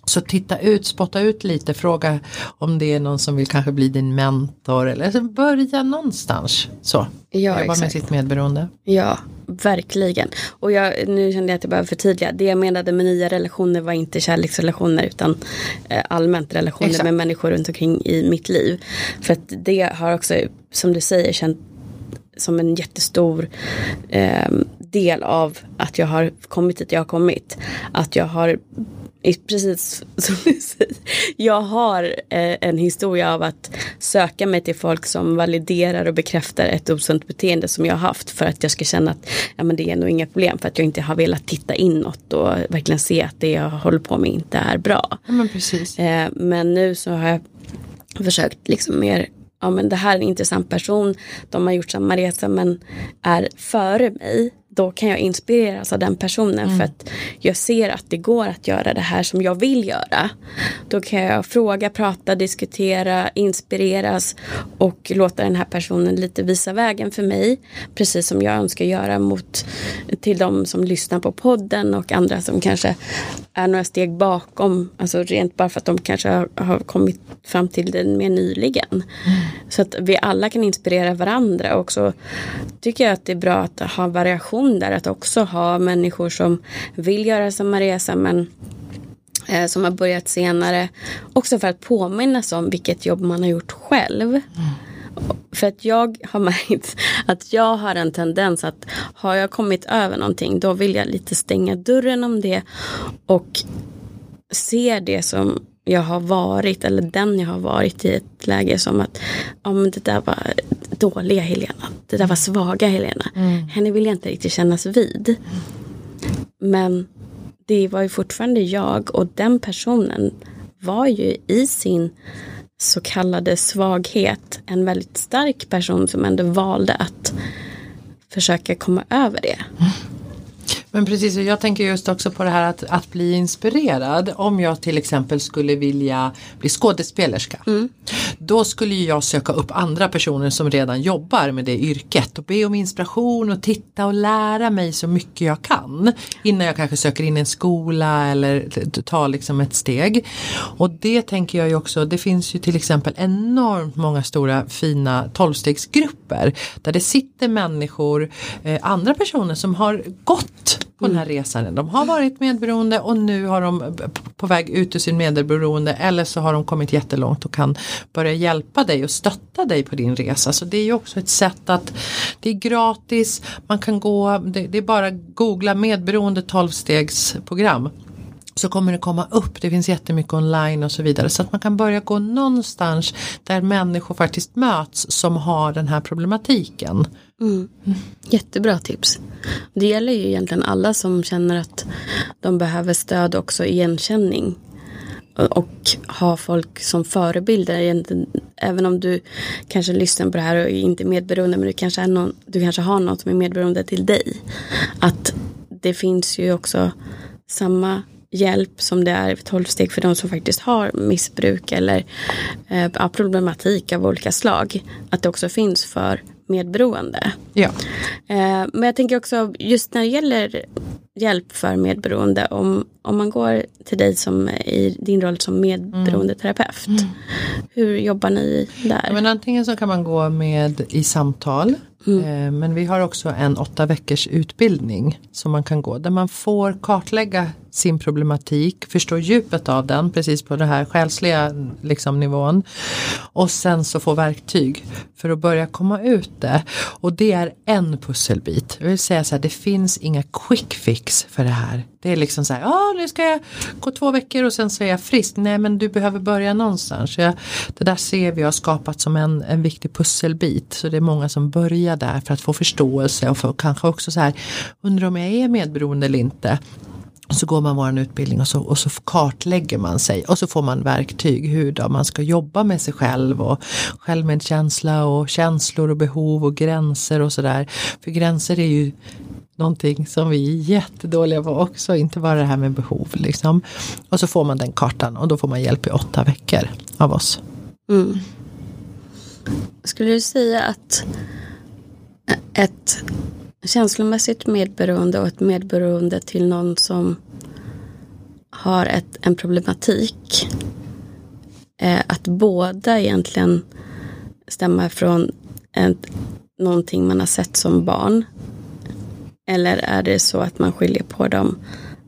Så titta ut, spotta ut lite, fråga om det är någon som vill kanske bli din mentor eller alltså börja någonstans. Så, Ja, jobba exakt. med sitt medberoende. Ja, verkligen. Och jag, nu kände jag att jag behöver förtydliga. Det jag menade med nya relationer var inte kärleksrelationer utan eh, allmänt relationer Exakt. med människor runt omkring i mitt liv. För att det har också, som du säger, känt som en jättestor eh, del av att jag har kommit dit jag har kommit. Att jag har, precis som du säger, jag har eh, en historia av att söka mig till folk som validerar och bekräftar ett osunt beteende som jag har haft för att jag ska känna att ja, men det är nog inga problem för att jag inte har velat titta inåt och verkligen se att det jag håller på med inte är bra. Ja, men precis. Eh, men nu så har jag försökt liksom mer, ja men det här är en intressant person, de har gjort samma resa men är före mig. Då kan jag inspireras av den personen för att jag ser att det går att göra det här som jag vill göra. Då kan jag fråga, prata, diskutera, inspireras och låta den här personen lite visa vägen för mig. Precis som jag önskar göra mot till de som lyssnar på podden och andra som kanske är några steg bakom. Alltså rent bara för att de kanske har, har kommit fram till det mer nyligen. Så att vi alla kan inspirera varandra. Och så tycker jag att det är bra att ha variation där. Att också ha människor som vill göra samma resa men eh, som har börjat senare. Också för att påminnas om vilket jobb man har gjort själv. För att jag har märkt att jag har en tendens att har jag kommit över någonting då vill jag lite stänga dörren om det och se det som jag har varit eller den jag har varit i ett läge som att ja, men det där var dåliga Helena. Det där var svaga Helena. Henne vill jag inte riktigt kännas vid. Men det var ju fortfarande jag och den personen var ju i sin så kallade svaghet en väldigt stark person som ändå valde att försöka komma över det. Men precis, och jag tänker just också på det här att, att bli inspirerad. Om jag till exempel skulle vilja bli skådespelerska. Då skulle jag söka upp andra personer som redan jobbar med det yrket och be om inspiration och titta och lära mig så mycket jag kan. Innan jag kanske söker in en skola eller tar liksom ett steg. Och det tänker jag ju också, det finns ju till exempel enormt många stora fina tolvstegsgrupper. Där det sitter människor, eh, andra personer som har gått på den här resan. De har varit medberoende och nu har de på väg ut ur sin medberoende eller så har de kommit jättelångt och kan börja hjälpa dig och stötta dig på din resa. Så det är ju också ett sätt att det är gratis, man kan gå, det, det är bara googla medberoende 12-stegsprogram så kommer det komma upp. Det finns jättemycket online och så vidare. Så att man kan börja gå någonstans där människor faktiskt möts som har den här problematiken. Mm. Jättebra tips. Det gäller ju egentligen alla som känner att de behöver stöd också igenkänning. Och- ha folk som förebilder. Även om du kanske lyssnar på det här och är inte medberoende men du kanske, är någon, du kanske har någon som är medberoende till dig. Att det finns ju också samma hjälp som det är 12 steg för de som faktiskt har missbruk eller eh, problematik av olika slag. Att det också finns för medberoende. Ja. Eh, men jag tänker också just när det gäller hjälp för medberoende. Om, om man går till dig som i din roll som medberoendeterapeut. Hur jobbar ni där? Ja, Men antingen så kan man gå med i samtal. Eh, men vi har också en åtta veckors utbildning som man kan gå. Där man får kartlägga sin problematik, förstå djupet av den, precis på den här själsliga liksom, nivån. Och sen så få verktyg för att börja komma ut det. Och det är en pusselbit. Jag vill säga så här, det finns inga quick fix för det här. Det är liksom så här, ja nu ska jag gå två veckor och sen så är jag frisk. Nej men du behöver börja någonstans. Jag, det där ser vi har skapat som en, en viktig pusselbit. Så det är många som börjar där för att få förståelse och för, kanske också så här, undrar om jag är medberoende eller inte. Och så går man vår utbildning och så, och så kartlägger man sig och så får man verktyg hur då man ska jobba med sig själv och självmedkänsla och känslor och behov och gränser och sådär. För gränser är ju någonting som vi är jättedåliga på också, inte bara det här med behov liksom. Och så får man den kartan och då får man hjälp i åtta veckor av oss. Mm. Skulle du säga att ett känslomässigt medberoende och ett medberoende till någon som har ett, en problematik. Eh, att båda egentligen stämmer från ett, någonting man har sett som barn. Eller är det så att man skiljer på dem?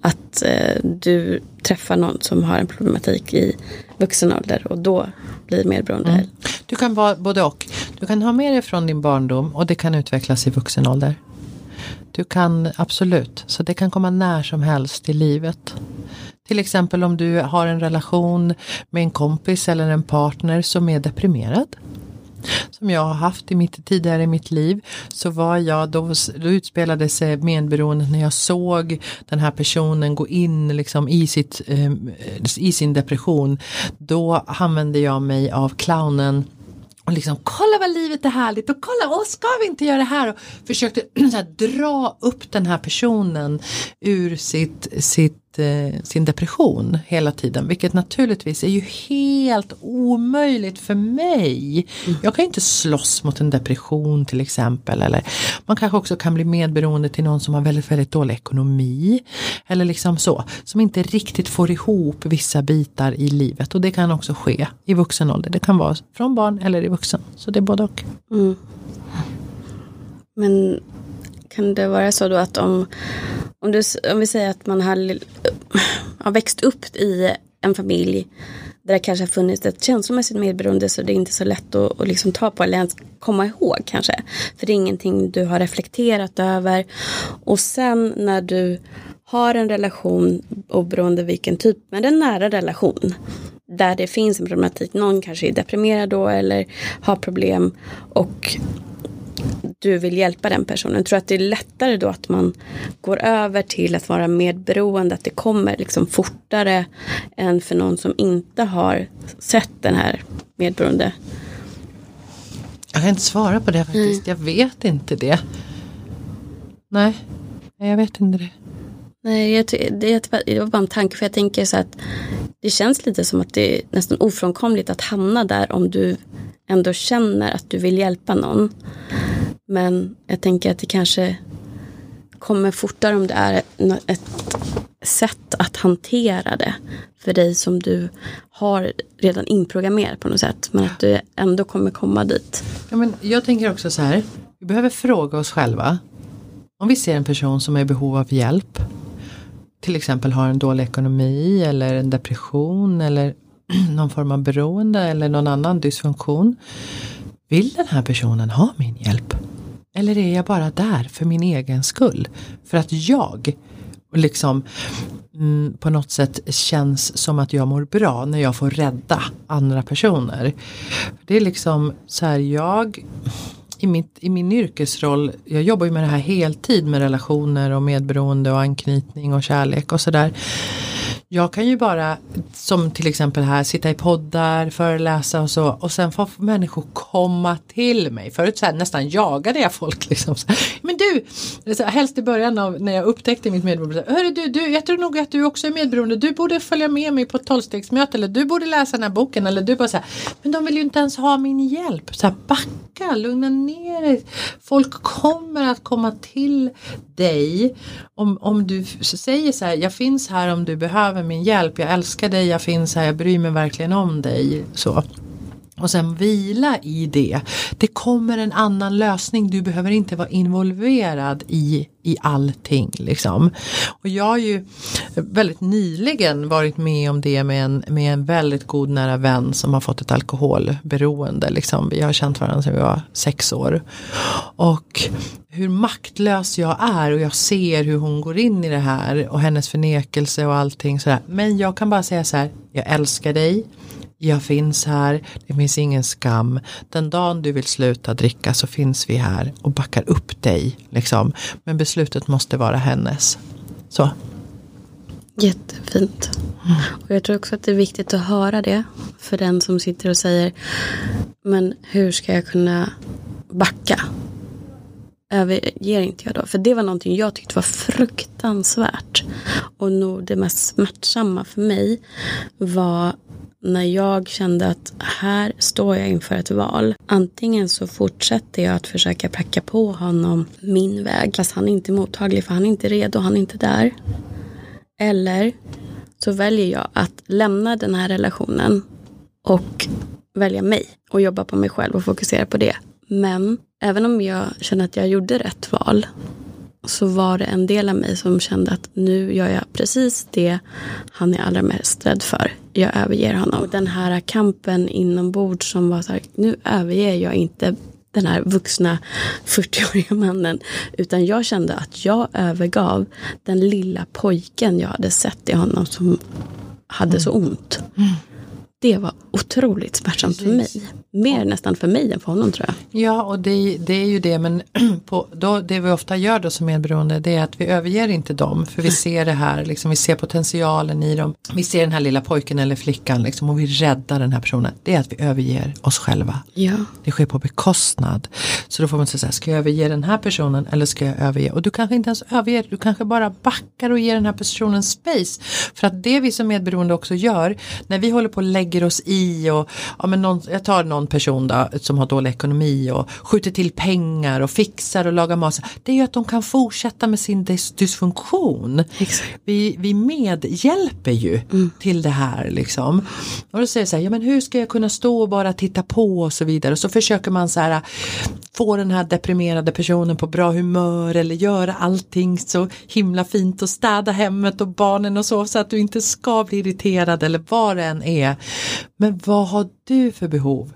Att eh, du träffar någon som har en problematik i vuxen ålder och då blir medberoende. Mm. Du kan vara både och. Du kan ha med dig från din barndom och det kan utvecklas i vuxen ålder. Du kan absolut, så det kan komma när som helst i livet. Till exempel om du har en relation med en kompis eller en partner som är deprimerad som jag har haft i mitt, tidigare i mitt liv så var jag, då, då utspelade sig medberoendet när jag såg den här personen gå in liksom i, sitt, eh, i sin depression. Då använde jag mig av clownen och liksom kolla vad livet är härligt och kolla, åh ska vi inte göra det här? Och försökte här, dra upp den här personen ur sitt, sitt eh, sin depression hela tiden. Vilket naturligtvis är ju helt omöjligt för mig. Mm. Jag kan inte slåss mot en depression till exempel. Eller man kanske också kan bli medberoende till någon som har väldigt, väldigt dålig ekonomi. Eller liksom så. Som inte riktigt får ihop vissa bitar i livet. Och det kan också ske i vuxen ålder. Det kan vara från barn eller i vuxen. Så det är både och. Mm. Men kan det vara så då att om, om, du, om vi säger att man har, har växt upp i en familj där det kanske har funnits ett känslomässigt medberoende så det är inte så lätt att, att liksom ta på eller ens komma ihåg kanske. För det är ingenting du har reflekterat över. Och sen när du har en relation, oberoende vilken typ, men en nära relation där det finns en problematik, någon kanske är deprimerad då eller har problem och du vill hjälpa den personen. Tror att det är lättare då att man går över till att vara medberoende, att det kommer liksom fortare än för någon som inte har sett den här medberoende? Jag kan inte svara på det faktiskt. Mm. Jag vet inte det. Nej, jag vet inte det. Nej, jag, det, typ, det var bara en tanke för jag tänker så att det känns lite som att det är nästan ofrånkomligt att hamna där om du ändå känner att du vill hjälpa någon. Men jag tänker att det kanske kommer fortare om det är ett sätt att hantera det för dig som du har redan inprogrammerat på något sätt. Men att du ändå kommer komma dit. Ja, men jag tänker också så här. Vi behöver fråga oss själva. Om vi ser en person som är i behov av hjälp. Till exempel har en dålig ekonomi eller en depression eller någon form av beroende eller någon annan dysfunktion. Vill den här personen ha min hjälp? Eller är jag bara där för min egen skull? För att jag liksom mm, på något sätt känns som att jag mår bra när jag får rädda andra personer. Det är liksom så här, jag i, mitt, i min yrkesroll, jag jobbar ju med det här heltid med relationer och medberoende och anknytning och kärlek och sådär. Jag kan ju bara, som till exempel här, sitta i poddar, föreläsa och så och sen får människor komma till mig. Förut så här, nästan jagade jag folk liksom. Så, Men du, så här, helst i början av när jag upptäckte mitt medberoende. Hörru du, du, jag tror nog att du också är medberoende. Du borde följa med mig på ett tolvstegsmöte eller du borde läsa den här boken. Eller du bara så här, men de vill ju inte ens ha min hjälp. Så här, backa, lugna ner dig. Folk kommer att komma till dig om, om du säger så här, jag finns här om du behöver min hjälp, jag älskar dig, jag finns här, jag bryr mig verkligen om dig. Så. Och sen vila i det. Det kommer en annan lösning. Du behöver inte vara involverad i, i allting. Liksom. Och jag har ju väldigt nyligen varit med om det med en, med en väldigt god nära vän som har fått ett alkoholberoende. Liksom. Vi har känt varandra sedan vi var sex år. Och hur maktlös jag är och jag ser hur hon går in i det här och hennes förnekelse och allting sådär. Men jag kan bara säga så här, jag älskar dig jag finns här, det finns ingen skam. Den dagen du vill sluta dricka så finns vi här och backar upp dig. Liksom. Men beslutet måste vara hennes. Så. Jättefint. Och jag tror också att det är viktigt att höra det. För den som sitter och säger Men hur ska jag kunna backa? överger inte jag då. För det var någonting jag tyckte var fruktansvärt. Och nog det mest smärtsamma för mig var när jag kände att här står jag inför ett val. Antingen så fortsätter jag att försöka pracka på honom min väg. Fast han är inte mottaglig för han är inte redo, han är inte där. Eller så väljer jag att lämna den här relationen och välja mig och jobba på mig själv och fokusera på det. Men även om jag känner att jag gjorde rätt val så var det en del av mig som kände att nu gör jag precis det han är allra mest rädd för. Jag överger honom. Och den här kampen inombords som var så här, nu överger jag inte den här vuxna 40-åriga mannen. Utan jag kände att jag övergav den lilla pojken jag hade sett i honom som hade så ont. Mm det var otroligt smärtsamt för mig. Mer nästan för mig än för honom tror jag. Ja och det, det är ju det men på, då, det vi ofta gör då som medberoende det är att vi överger inte dem för vi ser det här, liksom, vi ser potentialen i dem. Vi ser den här lilla pojken eller flickan liksom, och vi räddar den här personen. Det är att vi överger oss själva. Ja. Det sker på bekostnad. Så då får man säga ska jag överge den här personen eller ska jag överge? Och du kanske inte ens överger, du kanske bara backar och ger den här personen space. För att det vi som medberoende också gör, när vi håller på lägga lägger oss i och ja, men någon, jag tar någon person då, som har dålig ekonomi och skjuter till pengar och fixar och lagar mat. Det är ju att de kan fortsätta med sin dysfunktion. Vi, vi medhjälper ju mm. till det här liksom. Och då säger jag så här, ja men hur ska jag kunna stå och bara titta på och så vidare. Och så försöker man så här få den här deprimerade personen på bra humör eller göra allting så himla fint och städa hemmet och barnen och så så att du inte ska bli irriterad eller vad det än är. Men vad har du för behov?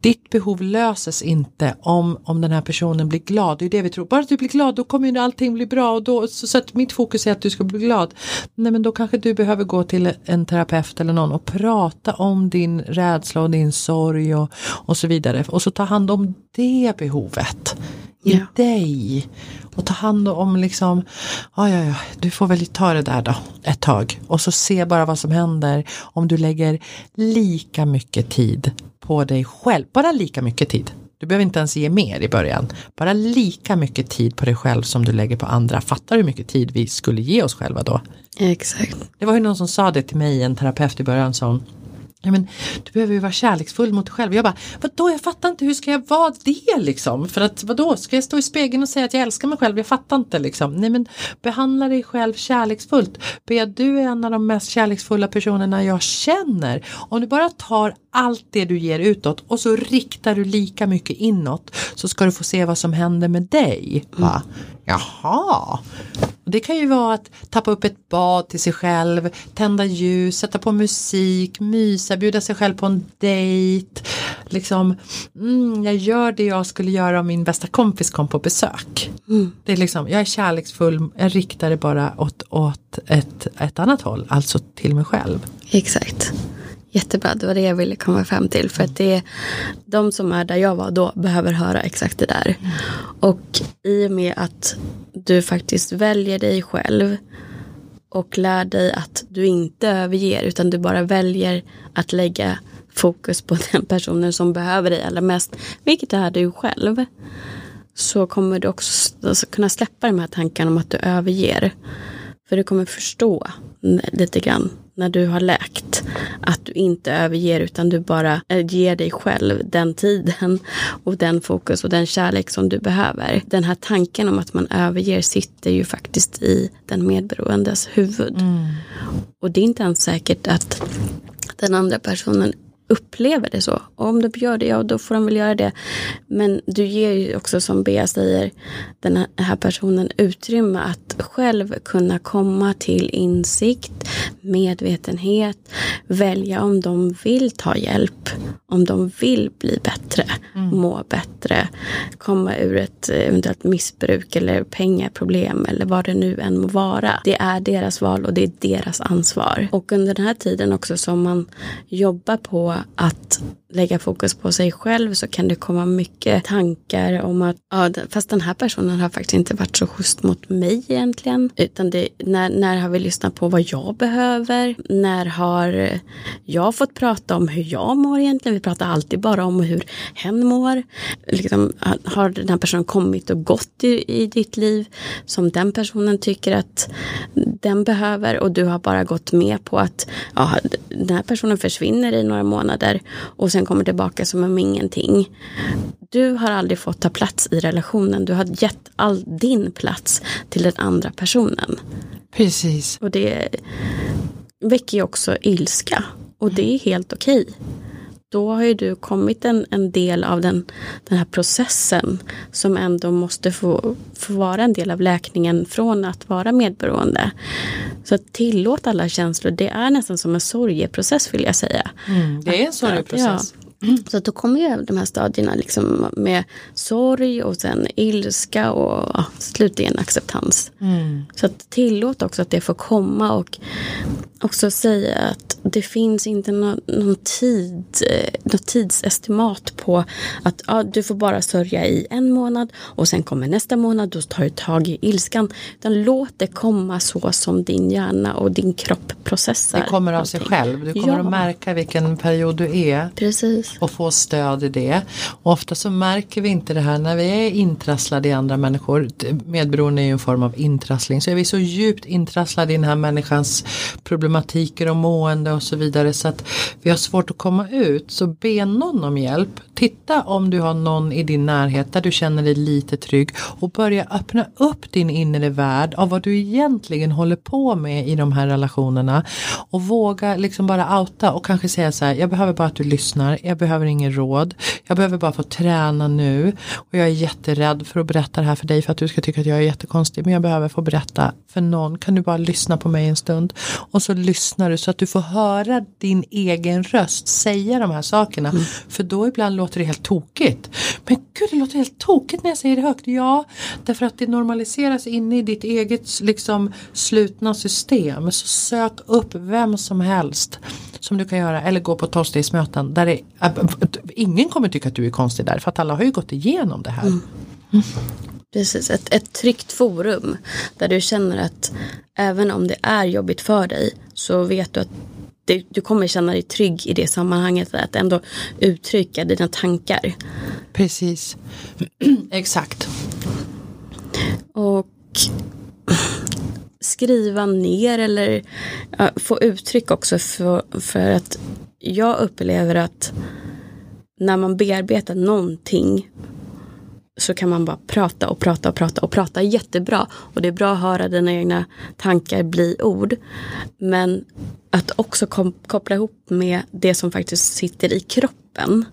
Ditt behov löses inte om, om den här personen blir glad. Det är det vi tror. Bara att du blir glad då kommer ju allting bli bra. Och då, så, så att mitt fokus är att du ska bli glad. Nej men då kanske du behöver gå till en terapeut eller någon och prata om din rädsla och din sorg och, och så vidare. Och så ta hand om det behovet i ja. dig. Och ta hand om liksom, ja ja ja, du får väl ta det där då ett tag. Och så se bara vad som händer om du lägger lika mycket tid på dig själv, bara lika mycket tid. Du behöver inte ens ge mer i början. Bara lika mycket tid på dig själv som du lägger på andra. Fattar du hur mycket tid vi skulle ge oss själva då? Exakt. Det var ju någon som sa det till mig, en terapeut i början som Ja, men, du behöver ju vara kärleksfull mot dig själv. Jag bara, vadå jag fattar inte hur ska jag vara det liksom? För att vadå, ska jag stå i spegeln och säga att jag älskar mig själv? Jag fattar inte liksom. Nej men behandla dig själv kärleksfullt. Bea, du är en av de mest kärleksfulla personerna jag känner. Om du bara tar allt det du ger utåt och så riktar du lika mycket inåt så ska du få se vad som händer med dig. Va? Jaha, det kan ju vara att tappa upp ett bad till sig själv, tända ljus, sätta på musik, mysa, bjuda sig själv på en dejt. Liksom, mm, jag gör det jag skulle göra om min bästa kompis kom på besök. Mm. Det är liksom, jag är kärleksfull, jag riktar det bara åt, åt ett, ett annat håll, alltså till mig själv. Exakt. Jättebra, det var det jag ville komma fram till. För att det är de som är där jag var då behöver höra exakt det där. Och i och med att du faktiskt väljer dig själv och lär dig att du inte överger utan du bara väljer att lägga fokus på den personen som behöver dig allra mest, vilket är du själv, så kommer du också alltså kunna släppa de här tankarna om att du överger. För du kommer förstå lite grann när du har läkt. Att du inte överger utan du bara eh, ger dig själv den tiden och den fokus och den kärlek som du behöver. Den här tanken om att man överger sitter ju faktiskt i den medberoendes huvud. Mm. Och det är inte ens säkert att den andra personen upplever det så. Och om de gör det, ja då får de väl göra det. Men du ger ju också som Bea säger den här personen utrymme att själv kunna komma till insikt, medvetenhet, välja om de vill ta hjälp, om de vill bli bättre, mm. må bättre, komma ur ett eventuellt missbruk eller pengaproblem eller vad det nu än må vara. Det är deras val och det är deras ansvar. Och under den här tiden också som man jobbar på att lägga fokus på sig själv så kan det komma mycket tankar om att ja, fast den här personen har faktiskt inte varit så schysst mot mig egentligen. Utan det, när, när har vi lyssnat på vad jag behöver? När har jag fått prata om hur jag mår egentligen? Vi pratar alltid bara om hur hen mår. Liksom, har den här personen kommit och gått i, i ditt liv som den personen tycker att den behöver och du har bara gått med på att ja, den här personen försvinner i några månader och sen kommer tillbaka som om ingenting. Du har aldrig fått ta plats i relationen. Du har gett all din plats till den andra personen. Precis. Och det väcker ju också ilska och det är helt okej. Då har ju du kommit en, en del av den, den här processen som ändå måste få, få vara en del av läkningen från att vara medberoende. Så att tillåta alla känslor, det är nästan som en sorgeprocess vill jag säga. Mm, det är en sorgeprocess. Ja. Så då kommer ju de här stadierna liksom med sorg och sen ilska och ja, slutligen acceptans. Mm. Så att tillåt också att det får komma och också säga att det finns inte någon, någon tid, eh, något tidsestimat på att ja, du får bara sörja i en månad och sen kommer nästa månad, då tar du tag i ilskan. Utan låt det komma så som din hjärna och din kropp processar. Det kommer av sig allting. själv. Du kommer Ja. att märka vilken period du är Precis och få stöd i det. Och ofta så märker vi inte det här när vi är intrasslade i andra människor. Medberoende är ju en form av intrassling. Så är vi så djupt intrasslade i den här människans problematiker och mående och så vidare så att vi har svårt att komma ut. Så be någon om hjälp. Titta om du har någon i din närhet där du känner dig lite trygg och börja öppna upp din inre värld av vad du egentligen håller på med i de här relationerna och våga liksom bara outa och kanske säga så här jag behöver bara att du lyssnar, jag behöver ingen råd, jag behöver bara få träna nu. Och jag är jätterädd för att berätta det här för dig för att du ska tycka att jag är jättekonstig. Men jag behöver få berätta för någon, kan du bara lyssna på mig en stund? Och så lyssnar du så att du får höra din egen röst säga de här sakerna. För då ibland låter det helt tokigt. Men gud det låter helt tokigt när jag säger det högt. Ja, därför att det normaliseras inne i ditt eget liksom slutna system. Så sök upp vem som helst som du kan göra. Eller gå på tolvstegsmöten där det, ingen kommer tycka att du är konstig där för att alla har ju gått igenom det här. Precis, ett, ett tryggt forum där du känner att även om det är jobbigt för dig så vet du att det, du kommer känna dig trygg i det sammanhanget att ändå uttrycka dina tankar. Precis, exakt. Och skriva ner eller ja, få uttryck också för, för att jag upplever att när man bearbetar någonting så kan man bara prata och prata och prata och prata jättebra. Och det är bra att höra dina egna tankar bli ord. Men att också koppla ihop med det som faktiskt sitter i kroppen.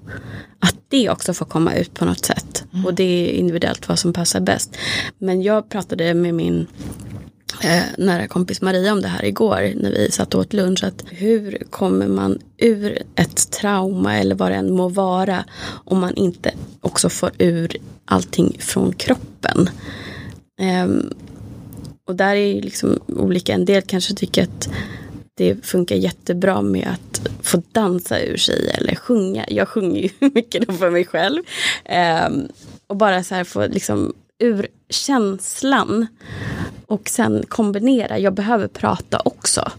Att det också får komma ut på något sätt. Och det är individuellt vad som passar bäst. Men jag pratade med min eh, nära kompis Maria om det här igår när vi satt och åt lunch. Att hur kommer man ur ett trauma eller vad det än må vara om man inte också får ur allting från kroppen. Eh, och där är ju liksom olika, en del kanske tycker att det funkar jättebra med att få dansa ur sig eller sjunga. Jag sjunger ju mycket då för mig själv. Eh, och bara så här få liksom ur känslan och sen kombinera. Jag behöver prata också.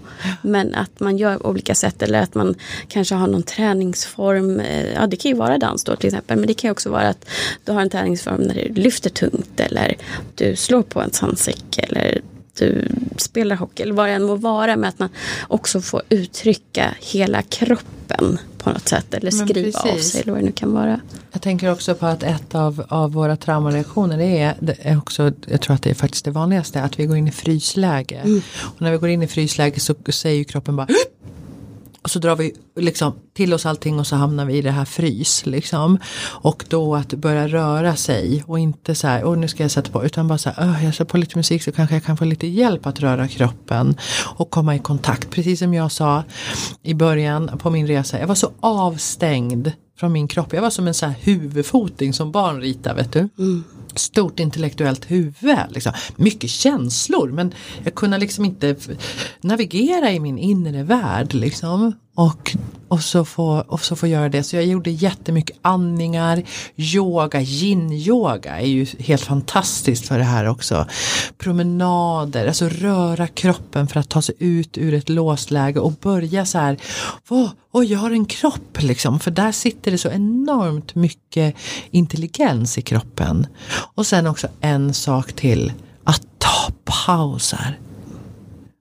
Men att man gör olika sätt eller att man kanske har någon träningsform. Eh, ja, det kan ju vara dans då till exempel. Men det kan ju också vara att du har en träningsform när du lyfter tungt eller du slår på en sandsäck eller du spelar hockey eller vad det än må vara. med att man också får uttrycka hela kroppen på något sätt. Eller skriva av sig eller vad det nu kan vara. Jag tänker också på att ett av, av våra traumareaktioner det är, det är också, jag tror att det är faktiskt det vanligaste, att vi går in i frysläge. Och när vi går in i frysläge så säger kroppen bara och så drar vi liksom till oss allting och så hamnar vi i det här frys liksom. Och då att börja röra sig och inte så här, och nu ska jag sätta på, utan bara så här, oh, jag sätter på lite musik så kanske jag kan få lite hjälp att röra kroppen. Och komma i kontakt, precis som jag sa i början på min resa, jag var så avstängd från min kropp. Jag var som en så här huvudfoting som barn ritar vet du. Stort intellektuellt huvud. Liksom. Mycket känslor men jag kunde liksom inte navigera i min inre värld. Liksom. Och, och, så få, och så få göra det. Så jag gjorde jättemycket andningar, yoga, yin-yoga är ju helt fantastiskt för det här också. Promenader, alltså röra kroppen för att ta sig ut ur ett låst läge och börja så här, vad, och jag har en kropp liksom, för där sitter det så enormt mycket intelligens i kroppen. Och sen också en sak till, att ta pauser.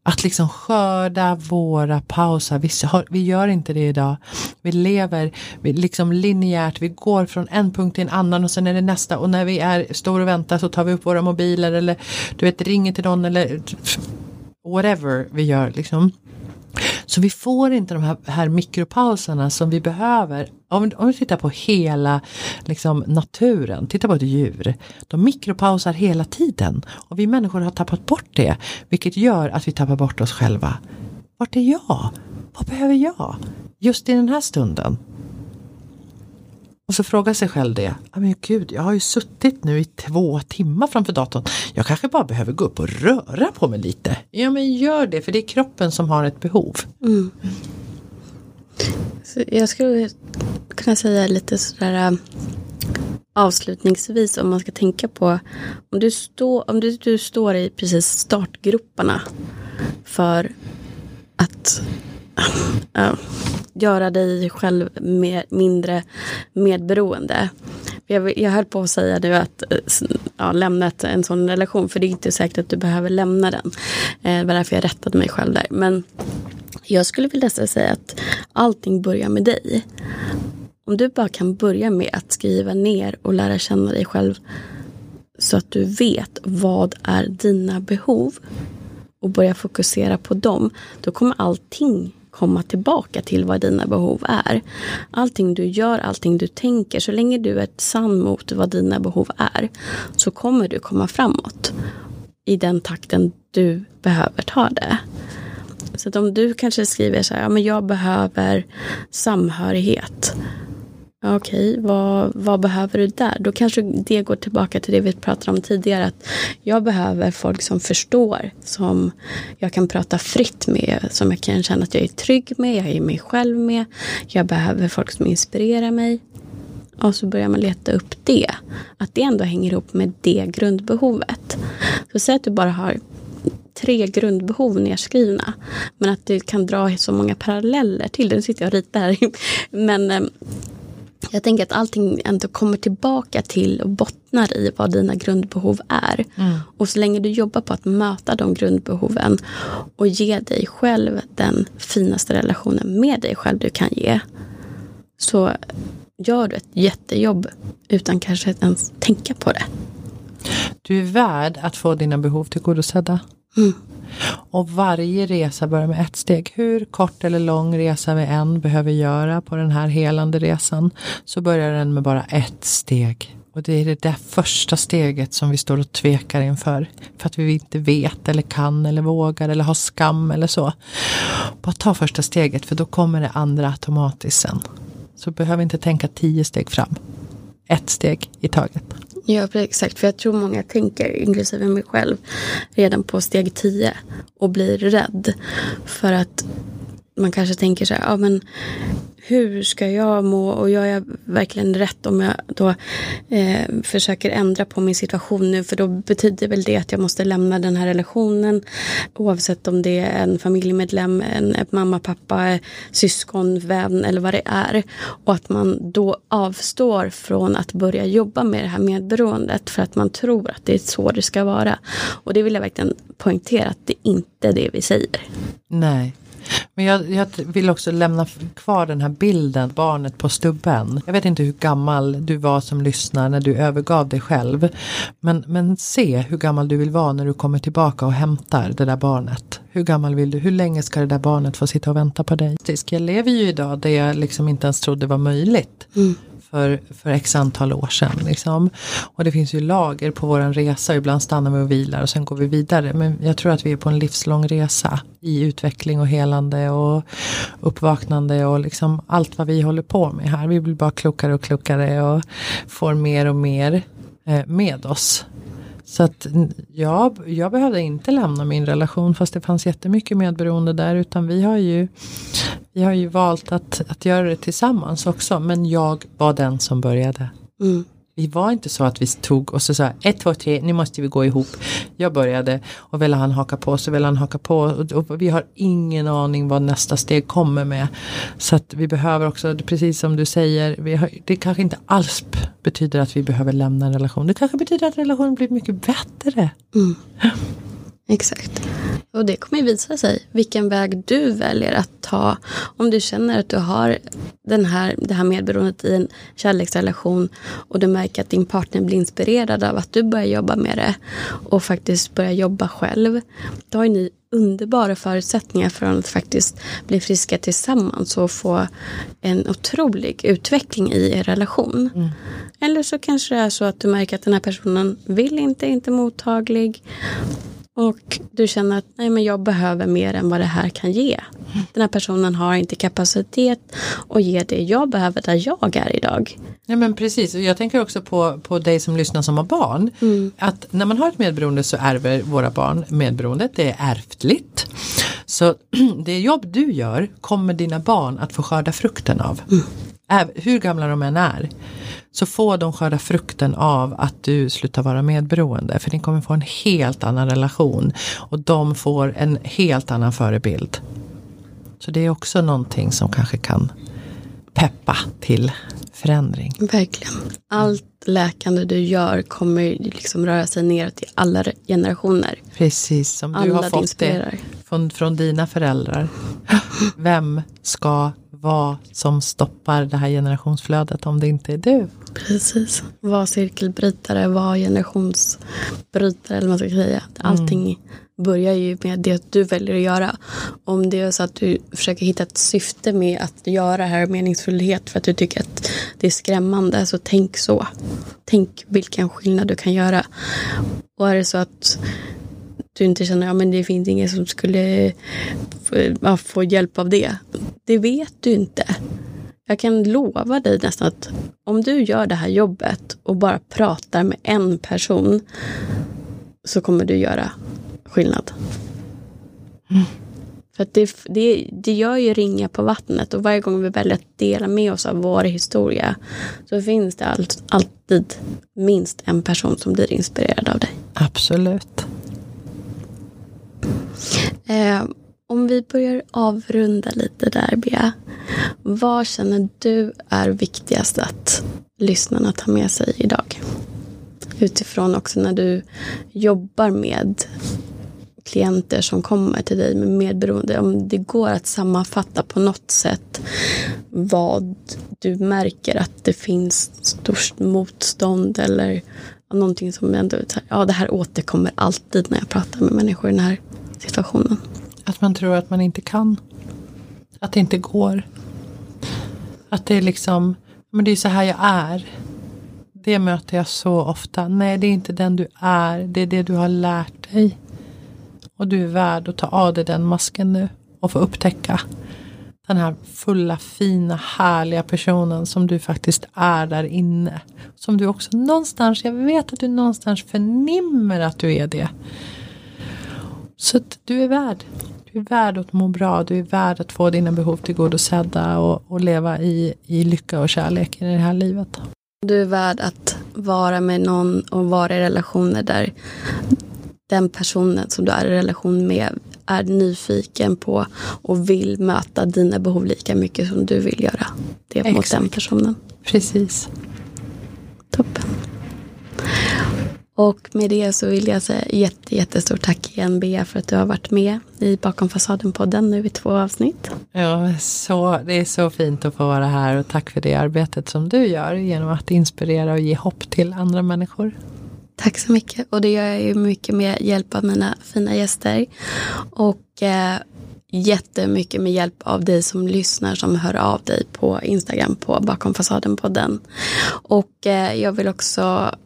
Att liksom skörda våra pauser. Vi, har, vi gör inte det idag. Vi lever vi liksom linjärt. Vi går från en punkt till en annan och sen är det nästa. Och när vi är, står och väntar så tar vi upp våra mobiler eller du vet ringer till någon eller whatever vi gör liksom. Så vi får inte de här, här mikropauserna som vi behöver. Om, om vi tittar på hela liksom, naturen, titta på ett djur. De mikropausar hela tiden och vi människor har tappat bort det. Vilket gör att vi tappar bort oss själva. Vart är jag? Vad behöver jag? Just i den här stunden. Och så fråga sig själv det. Men gud, jag har ju suttit nu i två timmar framför datorn. Jag kanske bara behöver gå upp och röra på mig lite. Ja men gör det, för det är kroppen som har ett behov. Mm. Jag skulle kunna säga lite sådär äh, avslutningsvis om man ska tänka på om du, stå, om du, du står i precis startgroparna för att äh, göra dig själv mer, mindre medberoende. Jag, jag höll på att säga nu att äh, ja, lämna en sån relation för det är inte säkert att du behöver lämna den. Äh, det var därför jag rättade mig själv där. Men jag skulle vilja säga att allting börjar med dig. Om du bara kan börja med att skriva ner och lära känna dig själv så att du vet vad är dina behov och börja fokusera på dem, då kommer allting komma tillbaka till vad dina behov är. Allting du gör, allting du tänker, så länge du är sann mot vad dina behov är, så kommer du komma framåt i den takten du behöver ta det. Så att om du kanske skriver så här, ja men jag behöver samhörighet. Okej, okay, vad, vad behöver du där? Då kanske det går tillbaka till det vi pratade om tidigare. Att jag behöver folk som förstår, som jag kan prata fritt med, som jag kan känna att jag är trygg med, jag är mig själv med. Jag behöver folk som inspirerar mig. Och så börjar man leta upp det. Att det ändå hänger ihop med det grundbehovet. Så säg att du bara har tre grundbehov nedskrivna. Men att du kan dra så många paralleller till det. Nu sitter jag och ritar här. Men ehm, jag tänker att allting ändå kommer tillbaka till och bottnar i vad dina grundbehov är. Mm. Och så länge du jobbar på att möta de grundbehoven och ge dig själv den finaste relationen med dig själv du kan ge. Så gör du ett jättejobb utan kanske ens tänka på det. Du är värd att få dina behov tillgodosedda. Mm. Och varje resa börjar med ett steg. Hur kort eller lång resa vi än behöver göra på den här helande resan så börjar den med bara ett steg. Och det är det där första steget som vi står och tvekar inför. För att vi inte vet eller kan eller vågar eller har skam eller så. Bara ta första steget för då kommer det andra automatiskt sen. Så behöver inte tänka tio steg fram. Ett steg i taget. Ja, exakt. För jag tror många tänker, inklusive mig själv, redan på steg 10 och blir rädd. För att man kanske tänker så här, ja men hur ska jag må och gör jag verkligen rätt om jag då eh, försöker ändra på min situation nu för då betyder väl det att jag måste lämna den här relationen oavsett om det är en familjemedlem, en, en mamma, pappa, syskon, vän eller vad det är och att man då avstår från att börja jobba med det här medberoendet för att man tror att det är så det ska vara och det vill jag verkligen poängtera att det inte är det vi säger. Nej. Men jag, jag, vill också lämna kvar den här bilden, barnet på stubben. Jag vet inte hur gammal du var som lyssnar när du övergav dig själv. Men, men se hur gammal du vill vara när du kommer tillbaka och hämtar det där barnet. Hur gammal vill du? Hur länge ska det där barnet få sitta och vänta på dig? Jag lever ju idag där jag liksom inte ens trodde var möjligt. Mm för, för x antal år sedan. Liksom. Och det finns ju lager på våran resa, ibland stannar vi och vilar och sen går vi vidare. Men jag tror att vi är på en livslång resa i utveckling och helande och uppvaknande och liksom allt vad vi håller på med här. Vi blir bara klokare och klokare och får mer och mer eh, med oss. Så att jag, jag behövde inte lämna min relation fast det fanns jättemycket medberoende där utan vi har ju, vi har ju valt att, att göra det tillsammans också men jag var den som började. Mm. Vi var inte så att vi tog och så sa ett, två, tre, nu måste vi gå ihop. Jag började och ville han haka på så ville han haka på och, och, vi har ingen aning vad nästa steg kommer med. Så att vi behöver också, precis som du säger, vi har, det kanske inte alls betyder att vi behöver lämna en relation. Det kanske betyder att relationen blir mycket bättre. Mm. Exakt. Och det kommer visa sig vilken väg du väljer att ta. Om du känner att du har den här, det här medberoendet i en kärleksrelation och du märker att din partner blir inspirerad av att du börjar jobba med det och faktiskt börjar jobba själv. Då har ni underbara förutsättningar för att faktiskt bli friska tillsammans och få en otrolig utveckling i er relation. Mm. Eller så kanske det är så att du märker att den här personen vill inte, inte mottaglig och du känner att nej, men jag behöver mer än vad det här kan ge. Den här personen har inte kapacitet att ge det jag behöver där jag är idag. Ja men precis, jag tänker också på, på dig som lyssnar som har barn. Mm. Att när man har ett medberoende så ärver våra barn medberoendet, det är ärftligt. Så det jobb du gör kommer dina barn att få skörda frukten av. Mm. Hur gamla de än är så får de skörda frukten av att du slutar vara medberoende. För ni kommer få en helt annan relation och de får en helt annan förebild. Så det är också någonting som kanske kan peppa till förändring. Verkligen. Allt läkande du gör kommer liksom röra sig neråt till alla generationer. Precis, som du alla har fått det från, från dina föräldrar. Vem ska vad som stoppar det här generationsflödet om det inte är du. Precis. Var cirkelbrytare, var generationsbrytare eller vad man ska säga. Allting mm. börjar ju med det du väljer att göra. Om det är så att du försöker hitta ett syfte med att göra det här meningsfullhet för att du tycker att det är skrämmande så tänk så. Tänk vilken skillnad du kan göra. Och är det så att du inte känner att ja, det finns ingen som skulle ja, få hjälp av det. Det vet du inte. Jag kan lova dig nästan att om du gör det här jobbet och bara pratar med en person så kommer du göra skillnad. Mm. För att det, det, det gör ju ringa på vattnet och varje gång vi väljer att dela med oss av vår historia så finns det all, alltid minst en person som blir inspirerad av dig. Absolut. Eh, om vi börjar avrunda lite där, Bea. Vad känner du är viktigast att lyssnarna tar med sig idag? Utifrån också när du jobbar med klienter som kommer till dig med medberoende. Om det går att sammanfatta på något sätt vad du märker att det finns störst motstånd eller någonting som ändå, ja det här återkommer alltid när jag pratar med människor i den här situationen. Att man tror att man inte kan. Att det inte går. Att det är liksom, men det är så här jag är. Det möter jag så ofta. Nej, det är inte den du är. Det är det du har lärt dig. Och du är värd att ta av dig den masken nu. Och få upptäcka den här fulla, fina, härliga personen som du faktiskt är där inne. Som du också någonstans, jag vet att du någonstans förnimmer att du är det. Så att du är värd. Du är värd att må bra, du är värd att få dina behov tillgodosedda och, och leva i, i lycka och kärlek i det här livet. Du är värd att vara med någon och vara i relationer där den personen som du är i relation med är nyfiken på och vill möta dina behov lika mycket som du vill göra det Exakt. mot den personen. Precis. Toppen. Och med det så vill jag säga jätte, jättestort tack igen Bea för att du har varit med i Bakom fasaden-podden nu i två avsnitt. Ja, så, det är så fint att få vara här och tack för det arbetet som du gör genom att inspirera och ge hopp till andra människor. Tack så mycket och det gör jag ju mycket med hjälp av mina fina gäster. Och eh, jättemycket med hjälp av dig som lyssnar som hör av dig på Instagram på Bakom fasaden-podden. Och eh, jag vill också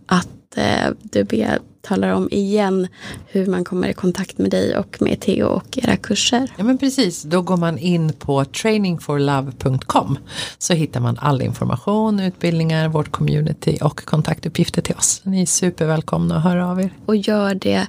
att eh, du ber talar om igen hur man kommer i kontakt med dig och med Theo och era kurser. Ja men precis, då går man in på trainingforlove.com så hittar man all information, utbildningar, vårt community och kontaktuppgifter till oss. Ni är supervälkomna att höra av er. Och gör det.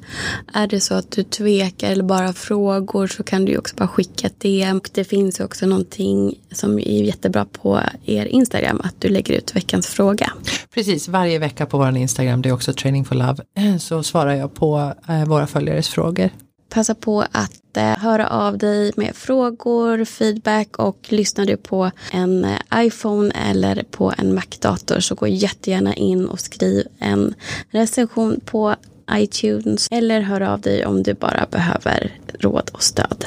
Är det så att du tvekar eller bara frågor så kan du också bara skicka ett DM. Det finns också någonting som är jättebra på er Instagram att du lägger ut veckans fråga. Precis, varje vecka på vår Instagram det är också training for love så svarar jag på eh, våra följares frågor. Passa på att eh, höra av dig med frågor, feedback och lyssnar du på en eh, iPhone eller på en Mac-dator så gå jättegärna in och skriv en recension på iTunes eller hör av dig om du bara behöver råd och stöd.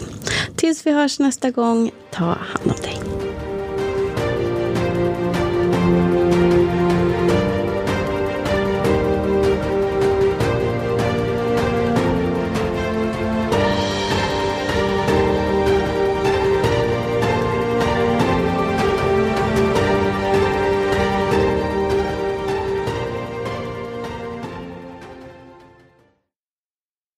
Tills vi hörs nästa gång, ta hand om dig.